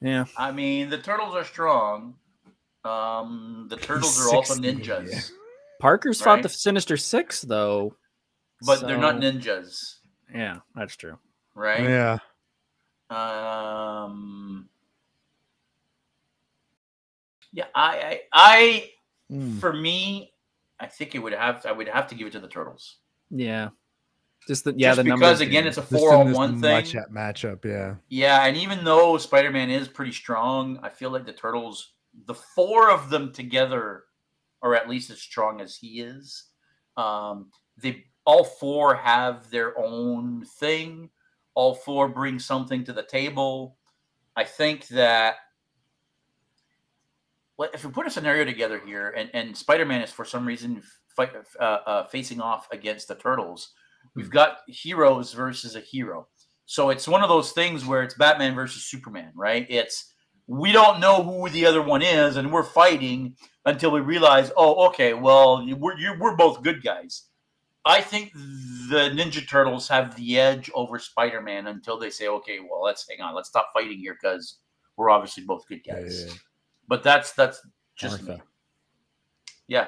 Yeah. I mean, the Turtles are strong. Um, the Turtles are also ninjas, yeah. Parker's fought the Sinister Six, though. but they're not ninjas, Yeah, that's true. right? Yeah. Um. Yeah, I, I, I, Mm. for me, I think it would have. I would have to give it to the Turtles. Yeah. Just the yeah, Just the because numbers. again, it's a four on one thing. matchup, matchup, yeah. Yeah, and even though Spider Man is pretty strong, I feel like the Turtles, the four of them together, are at least as strong as he is. Um, they all four have their own thing. All four bring something to the table. I think that well, if we put a scenario together here, and and Spider Man is for some reason fight, uh, uh, facing off against the Turtles, we've got heroes versus a hero. So it's one of those things where it's Batman versus Superman, right? It's we don't know who the other one is, and we're fighting until we realize, oh, okay, well, we're you, we're both good guys. I think the Ninja Turtles have the edge over Spider Man until they say, okay, well, let's hang on, let's stop fighting here because we're obviously both good guys. yeah, yeah. But that's that's just me. Martha. Yeah.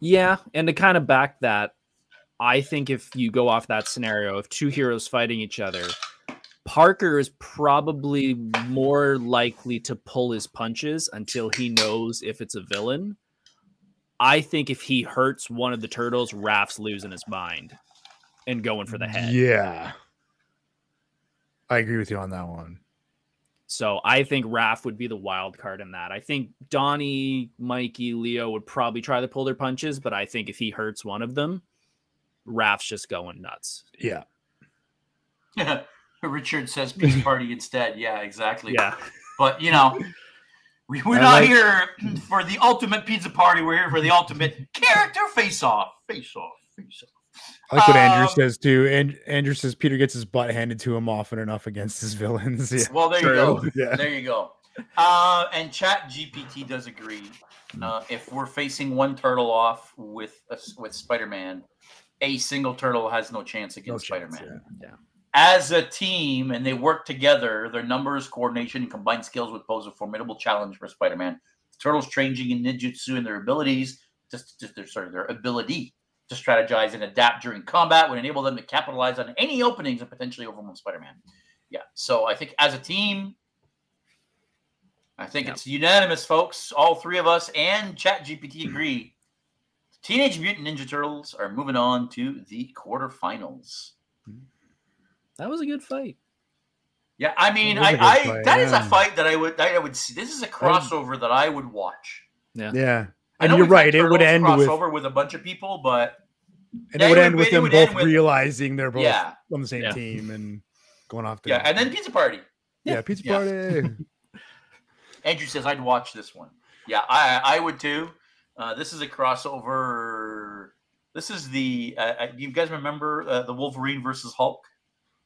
Yeah, and to kind of back that, I think if you go off that scenario of two heroes fighting each other, Parker is probably more likely to pull his punches until he knows if it's a villain. I think if he hurts one of the turtles, Raph's losing his mind and going for the head. Yeah. I agree with you on that one. So I think Raph would be the wild card in that. I think Donnie, Mikey, Leo would probably try to pull their punches, but I think if he hurts one of them, Raph's just going nuts. Yeah. Yeah. Richard says pizza party instead. Yeah, exactly. Yeah. But you know, we, we're I not like- here for the ultimate pizza party. We're here for the ultimate character face off. Face off. Face off. I like what Andrew Um, says too. And Andrew says Peter gets his butt handed to him often enough against his villains. Yeah. Well, there you go. Yeah. There you go. Uh, and Chat GPT does agree. Uh, if we're facing one turtle off with a, with Spider Man, a single turtle has no chance against chance, Spider Man. Yeah. As a team, and they work together, their numbers, coordination, and combined skills would pose a formidable challenge for Spider Man. Turtles changing in ninjutsu and their abilities, just, just their sorry, their ability to strategize and adapt during combat would enable them to capitalize on any openings and potentially overwhelm Spider Man. Yeah. So I think as a team, I think Yeah. it's unanimous, folks. All three of us and ChatGPT agree. Teenage Mutant Ninja Turtles are moving on to the quarterfinals. That was a good fight. Yeah, I mean, It was I, a good I fight, that is yeah. a fight that I would that I would see. This is a crossover that I would watch. Yeah. I And you're right. It would end with crossover with a bunch of people, but and Yeah, it would end with them both with- realizing they're both yeah, on the same Yeah. team and going off to yeah, and then Pizza Party. yeah, pizza Yeah. party. Andrew says I'd watch this one. Yeah, I I would too. Uh, this is a crossover. This is the. Uh, uh, you guys remember uh, the Wolverine versus Hulk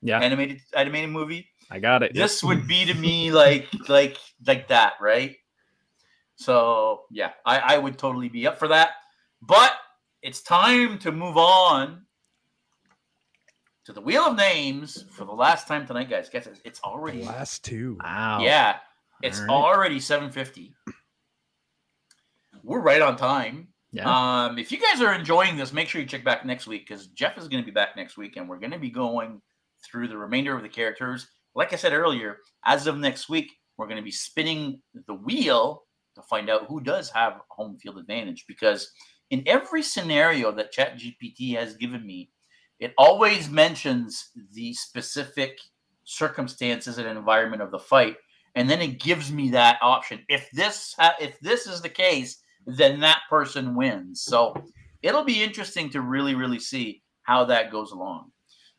Yeah, animated animated movie? I got it. This would be to me like like like that, right? So yeah, I, I would totally be up for that. But it's time to move on to the Wheel of Names for the last time tonight, guys. Guess it's, it's The already last two. Wow. yeah, it's All right. already seven fifty. We're right on time. Yeah. Um, if you guys are enjoying this, make sure you check back next week because Jeff is going to be back next week, and we're going to be going through the remainder of the characters. Like I said earlier, as of next week, we're going to be spinning the wheel to find out who does have home field advantage. Because in every scenario that ChatGPT has given me, it always mentions the specific circumstances and environment of the fight, and then it gives me that option. If this if this is the case, then that person wins. So it'll be interesting to really, really see how that goes along.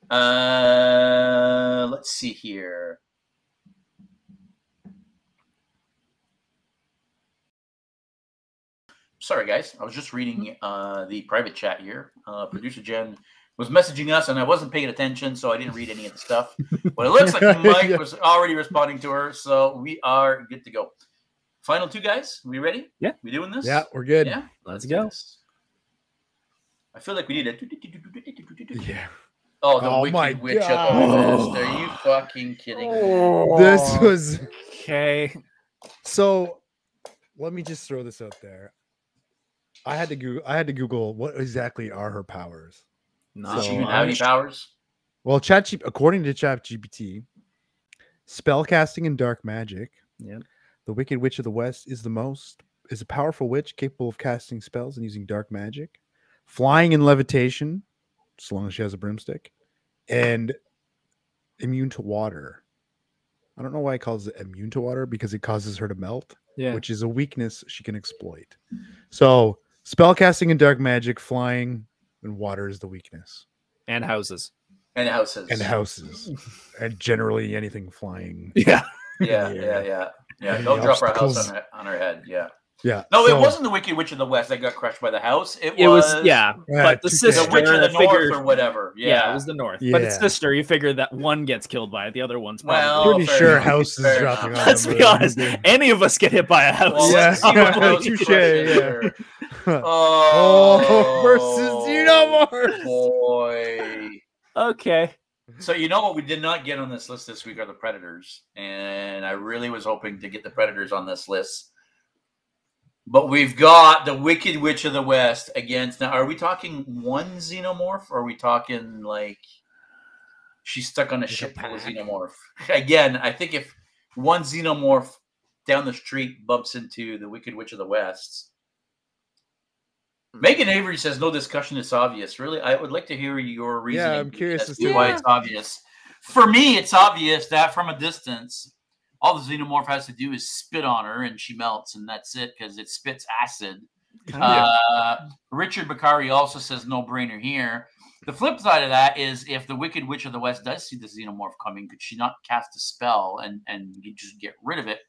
Uh, let's see here. Sorry, guys. I was just reading uh, the private chat here. Uh, Producer Jen was messaging us, and I wasn't paying attention, so I didn't read any of the stuff. But it looks like Mike Yeah. was already responding to her, so we are good to go. Final two guys, we ready? Yeah. We doing this? Yeah, we're good. Yeah. Let's go. I feel like we need a. Yeah. Oh, the Oh wicked my witch of the God. west. Oh. Are you fucking kidding me? Oh. This was okay. so let me just throw this out there. I had to Google I had to Google what exactly are her powers. Not Does she So even have any powers? Well, Chat according to ChatGPT, spellcasting and dark magic. Yep. The Wicked Witch of the West is the most is a powerful witch capable of casting spells and using dark magic, flying and levitation, as long as she has a broomstick, and immune to water. I don't know why it calls it immune to water because it causes her to melt, Yeah. which is a weakness she can exploit. So spellcasting and dark magic, flying, and water is the weakness. And houses. And houses. And houses. and generally anything flying. Yeah. Yeah, Yeah. yeah, yeah. Yeah, Any don't drop our house on her, on her head. Yeah. Yeah. No, so- it wasn't the Wicked Witch of the West that got crushed by the house. It, It was, yeah, Yeah, but the sister, the Witch of the I North or whatever. yeah. Yeah. it was the North. But it's Yeah. sister. You figure that one gets killed by it, the other one's probably. Well, Pretty sure enough. house is Fair dropping enough. on Let's be honest. Any of us get hit by a house. Well, Yeah. let's see what those Touche, questions yeah. are. Oh, Oh, versus Xenomorph. Boy. Okay. So you know what we did not get on this list this week are the Predators, and I really was hoping to get the Predators on this list. But we've got the Wicked Witch of the West against. Now, are we talking one xenomorph, or are we talking like she's stuck on a a ship full of xenomorph? Again, I think if one xenomorph down the street bumps into the Wicked Witch of the West. Megan Avery says no discussion. It's obvious. Really, I would like to hear your reasoning. I'm curious as to why why. it's obvious. For me, it's obvious that from a distance, all the xenomorph has to do is spit on her and she melts, and that's it because it spits acid. Uh, Richard Bakari also says no brainer here. The flip side of that is if the Wicked Witch of the West does see the xenomorph coming, could she not cast a spell and and just get rid of it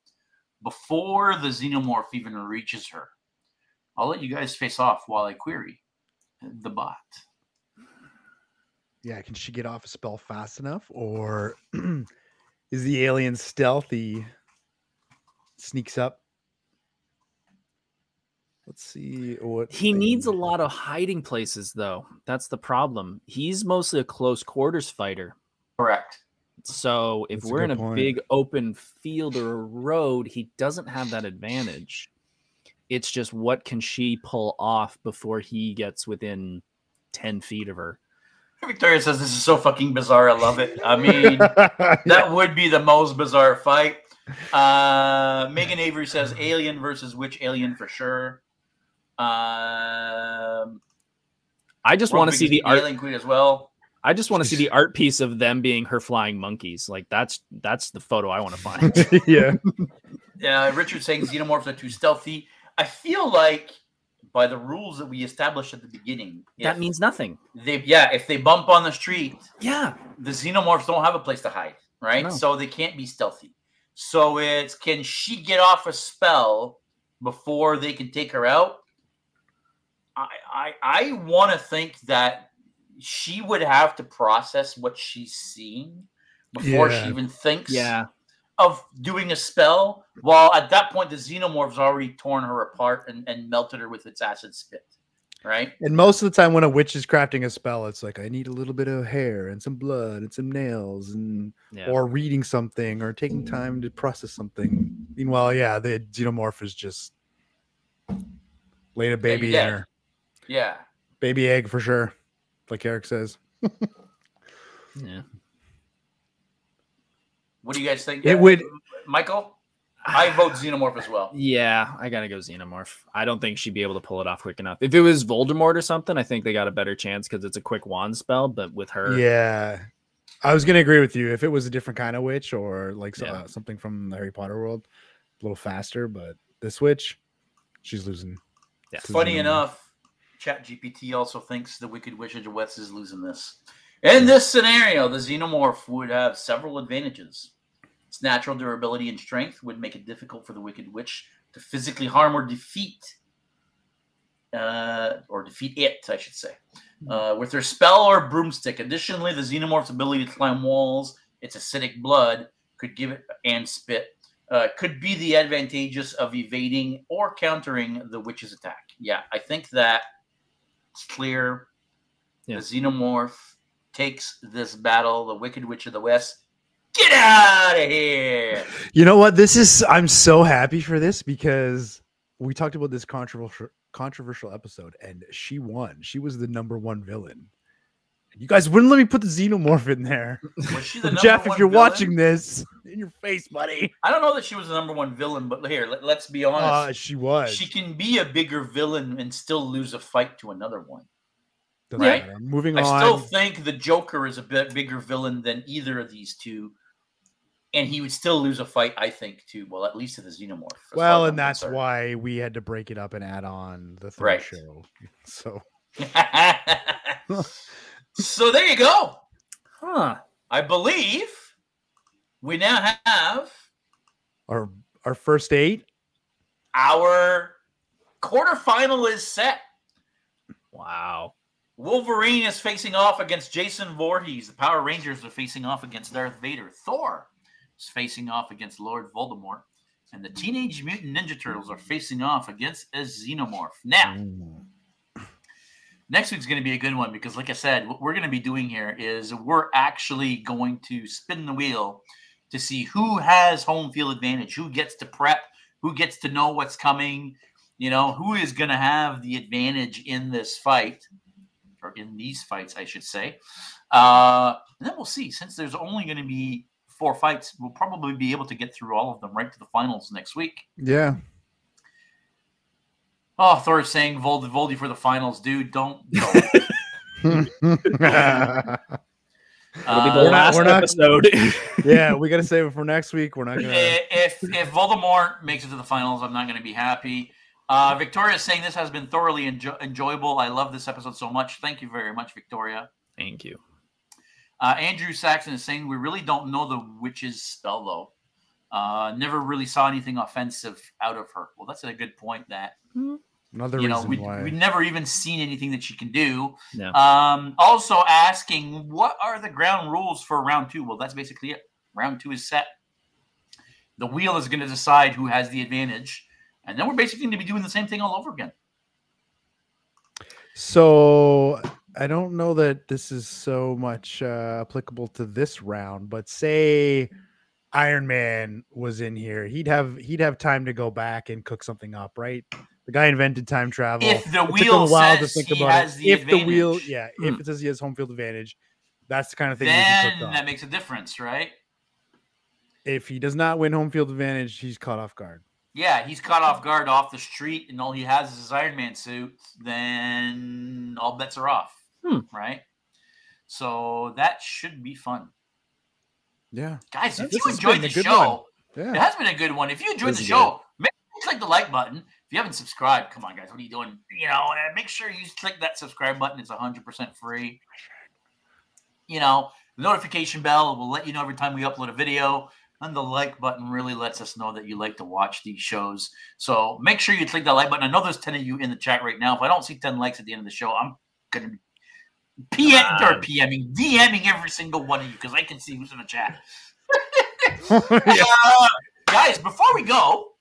before the xenomorph even reaches her? I'll let you guys face off while I query the bot. Yeah, can she get off a spell fast enough, or is the alien stealthy? Sneaks up. Let's see what He needs a lot of hiding places, though. That's the problem. He's mostly a close quarters fighter. Correct. So if That's we're in a point. big open field or a road, he doesn't have that advantage. It's just what can she pull off before he gets within 10 feet of her? Victoria says this is so fucking bizarre. I love it. I mean, that would be the most bizarre fight. Uh, Megan Avery says Alien versus which Alien for sure. Um, I just want to see the Biggest art. Alien Queen as well. I just want to see the art piece of them being her flying monkeys. Like that's that's the photo I want to find. yeah, Yeah, Richard saying xenomorphs are too stealthy. I feel like by the rules that we established at the beginning, that means nothing. they yeah, if they bump on the street, Yeah. the xenomorphs don't have a place to hide, right? No. So they can't be stealthy. So it's can she get off a spell before they can take her out? I I, I want to think that she would have to process what she's seeing before Yeah. she even thinks Yeah. Of doing a spell. While at that point the xenomorph's already torn her apart and, and melted her with its acid spit. Right? and most of the time when a witch is crafting a spell, it's like I need a little bit of hair and some blood and some nails and Yeah. or reading something or taking time to process something. Meanwhile, yeah, the xenomorph is just laid a baby in her. Yeah. Baby egg for sure, like Eric says. yeah. What do you guys think? It Uh, would- Michael? I vote xenomorph as well. Yeah, I gotta go xenomorph. I don't think she'd be able to pull it off quick enough. If it was Voldemort or something, I think they got a better chance because it's a quick wand spell. But with her, Yeah, I was gonna agree with you. If it was a different kind of witch or like Yeah. uh, something from the Harry Potter world, a little faster. But this witch, she's losing. Yeah. Funny xenomorph. enough, ChatGPT also thinks the Wicked Witch of the West is losing this. In this scenario, the xenomorph would have several advantages. Its natural durability and strength would make it difficult for the Wicked Witch to physically harm or defeat, uh, or defeat it, I should say, uh, with her spell or broomstick. Additionally, the xenomorph's ability to climb walls, its acidic blood, could give it and spit uh, could be the advantageous of evading or countering the witch's attack. Yeah, I think that it's clear. Yeah. The xenomorph takes this battle. The Wicked Witch of the West, get out of here! You know what? This is. I'm so happy for this because we talked about this controversial controversial episode, and she won. She was the number one villain. You guys wouldn't let me put the xenomorph in there. Was she the number Jeff, if you're villain? watching this, in your face, buddy. I don't know that she was the number one villain, but here, let, us be honest. Uh, she was. she can be a bigger villain and still lose a fight to another one. Doesn't right. matter. Moving I on. still think the Joker is a bit bigger villain than either of these two, and he would still lose a fight. I think to well, at least to the Xenomorph. well, and that's concerned. why we had to break it up and add on the third Right. show. So so there you go. huh? I believe we now have our our first eight. Our quarterfinal is set. Wow. Wolverine is facing off against Jason Voorhees. The Power Rangers are facing off against Darth Vader. Thor is facing off against Lord Voldemort. And the Teenage Mutant Ninja Turtles are facing off against a Xenomorph. Now, next week's going to be a good one because, like I said, what we're going to be doing here is we're actually going to spin the wheel to see who has home field advantage, who gets to prep, who gets to know what's coming, you know, who is going to have the advantage in this fight or in these fights, I should say. Uh, and then we'll see. Since there's only going to be four fights, we'll probably be able to get through all of them right to the finals next week. Yeah. Oh, Thor is saying Voldy, Voldy for the finals, dude. Don't. don't. It'll be the Uh, We're not- we're not- episode. yeah, we got to save it for next week. We're not gonna. if if Voldemort makes it to the finals, I'm not going to be happy. Uh, Victoria is saying this has been thoroughly enjo- enjoyable. I love this episode so much. Thank you very much, Victoria. Thank you. Uh, Andrew Saxon is saying we really don't know the witch's spell though. Uh, never really saw anything offensive out of her. Well, that's a good point. That Another you know reason we why. we've never even seen anything that she can do. Yeah. Um, also asking what are the ground rules for round two? Well, that's basically it. Round two is set. The wheel is going to decide who has the advantage, and then we're basically going to be doing the same thing all over again. So I don't know that this is so much uh, applicable to this round, but say Iron Man was in here, he'd have he'd have time to go back and cook something up, right? The guy invented time travel. If the It wheel says he has it. the if the wheel, yeah, Hmm. if it says he has home field advantage, that's the kind of thing then that makes a difference, right? If he does not win home field advantage, he's caught off guard. Yeah, he's caught off guard off the street, and all he has is his Iron Man suit. Then all bets are off, Hmm. right? So that should be fun, Yeah, guys. If This you enjoyed the show, yeah. It has been a good one. If you enjoyed This the is show, make sure you click the like button. If you haven't subscribed, come on, guys. What are you doing? You know, uh, make sure you click that subscribe button. It's 100% free. You know, the notification bell will let you know every time we upload a video. And the like button really lets us know that you like to watch these shows. So make sure you click that like button. I know there's 10 of you in the chat right now. If I don't see 10 likes at the end of the show, I'm going to be PM or. PMing, DMing every single one of you because I can see who's in the chat. Uh, guys, before we go,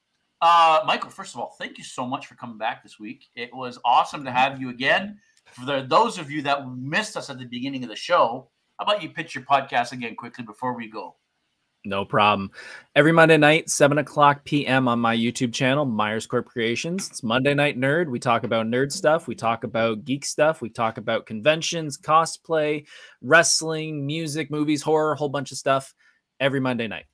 uh, Michael, first of all, thank you so much for coming back this week. It was awesome to have you again. For the, those of you that missed us at the beginning of the show, how about you pitch your podcast again quickly before we go? No problem. Every Monday night, 7 o'clock p.m. on my YouTube channel, Myers Corp Creations. It's Monday Night Nerd. We talk about nerd stuff. We talk about geek stuff. We talk about conventions, cosplay, wrestling, music, movies, horror, a whole bunch of stuff every Monday night.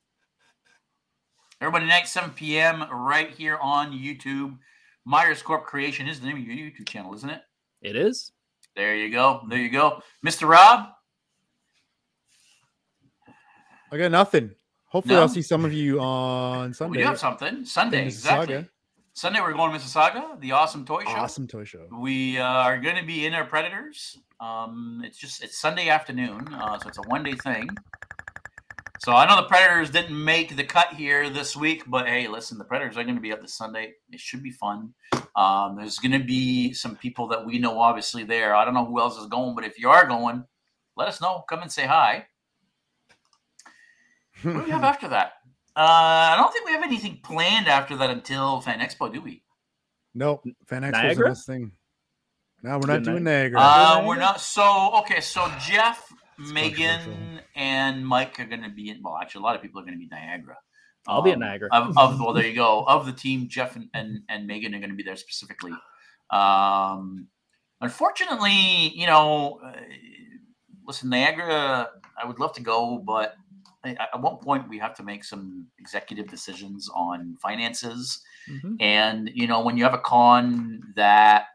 Everybody, night, 7 p.m., right here on YouTube. Myers Corp Creation is the name of your YouTube channel, isn't it? It is. There you go. There you go. Mr. Rob, I got nothing. Hopefully, No? I'll see some of you on Sunday. we do have something. Sunday, exactly. Sunday, we're going to Mississauga, the awesome toy show. Awesome toy show. We uh, are going to be in our Predators. Um, it's just it's Sunday afternoon, uh, so it's a one day thing. So I know the Predators didn't make the cut here this week, but hey, listen, the Predators are going to be up this Sunday. It should be fun. Um, there's going to be some people that we know obviously there. I don't know who else is going, but if you are going, let us know. Come and say hi. What do we have after that? Uh, I don't think we have anything planned after that until Fan Expo, do we? Nope. Fan Expo's the Niagara? best thing. No, we're not doing Ni- Niagara. Uh, we're not. So okay, so Jeff, It's Megan, and Mike are going to be in. Well, actually, a lot of people are going to be Niagara. I'll be at Um, Niagara. Of, of well, there you go. Of the team, Jeff and and, and Megan are going to be there specifically. Um, unfortunately, you know, uh, listen, Niagara. I would love to go, but I- at one point we have to make some executive decisions on finances. Mhm. And you know, when you have a con that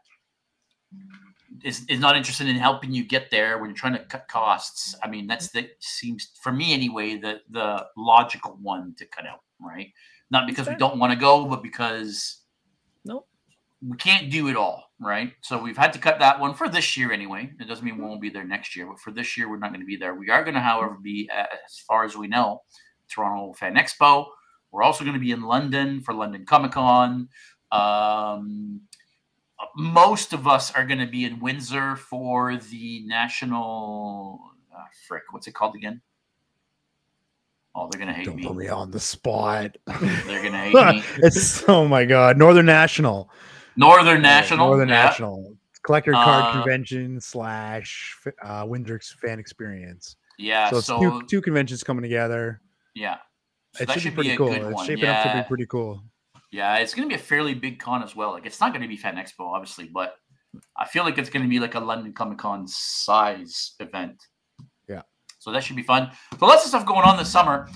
is, is not interested in helping you get there when you're trying to cut costs, I mean, that's the seems for me anyway the the logical one to cut out, right? Not because we don't want to go, but because. We can't do it all, right? So we've had to cut that one for this year anyway. It doesn't mean we won't be there next year, but for this year, we're not going to be there. We are going to, however, be uh, as far as we know, Toronto Fan Expo. We're also going to be in London for London Comic Con. Um, most of us are going to be in Windsor for the national. Uh, frick, what's it called again? Oh, they're gonna hate Don't me. put me on the spot. They're gonna hate me. it's oh my god, Northern National. Northern National. Northern yeah. National. Collector card Uh, convention slash uh, Windsor's fan experience. Yeah. so So, it's two, two conventions coming together. yeah. So it that should, be pretty a cool. good It's shaping up to be pretty cool. Yeah, it's going to be a fairly big con as well. Like, it's not going to be Fan Expo, obviously, but I feel like it's going to be like a London Comic Con size event. Yeah. So that should be fun. So lots of stuff going on this summer.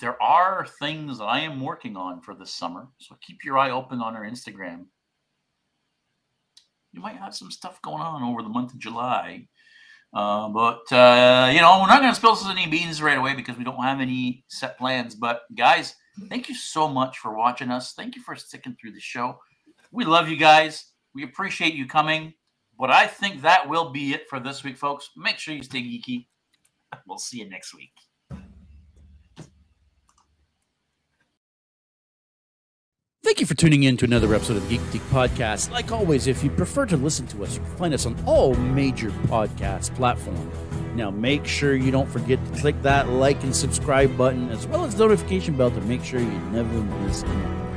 There are things that I am working on for this summer. So keep your eye open on our Instagram. You might have some stuff going on over the month of July. Uh, but, uh, you know, we're not going to spill any beans right away because we don't have any set plans. But, guys, thank you so much for watching us. Thank you for sticking through the show. We love you guys. We appreciate you coming. But I think that will be it for this week, folks. Make sure you stay geeky. We'll see you next week. Thank you for tuning in to another episode of the Geek Boutique Podcast. Like always, if you prefer to listen to us, you can find us on all major podcast platforms. Now, make sure you don't forget to click that like and subscribe button, as well as notification bell to make sure you never miss an.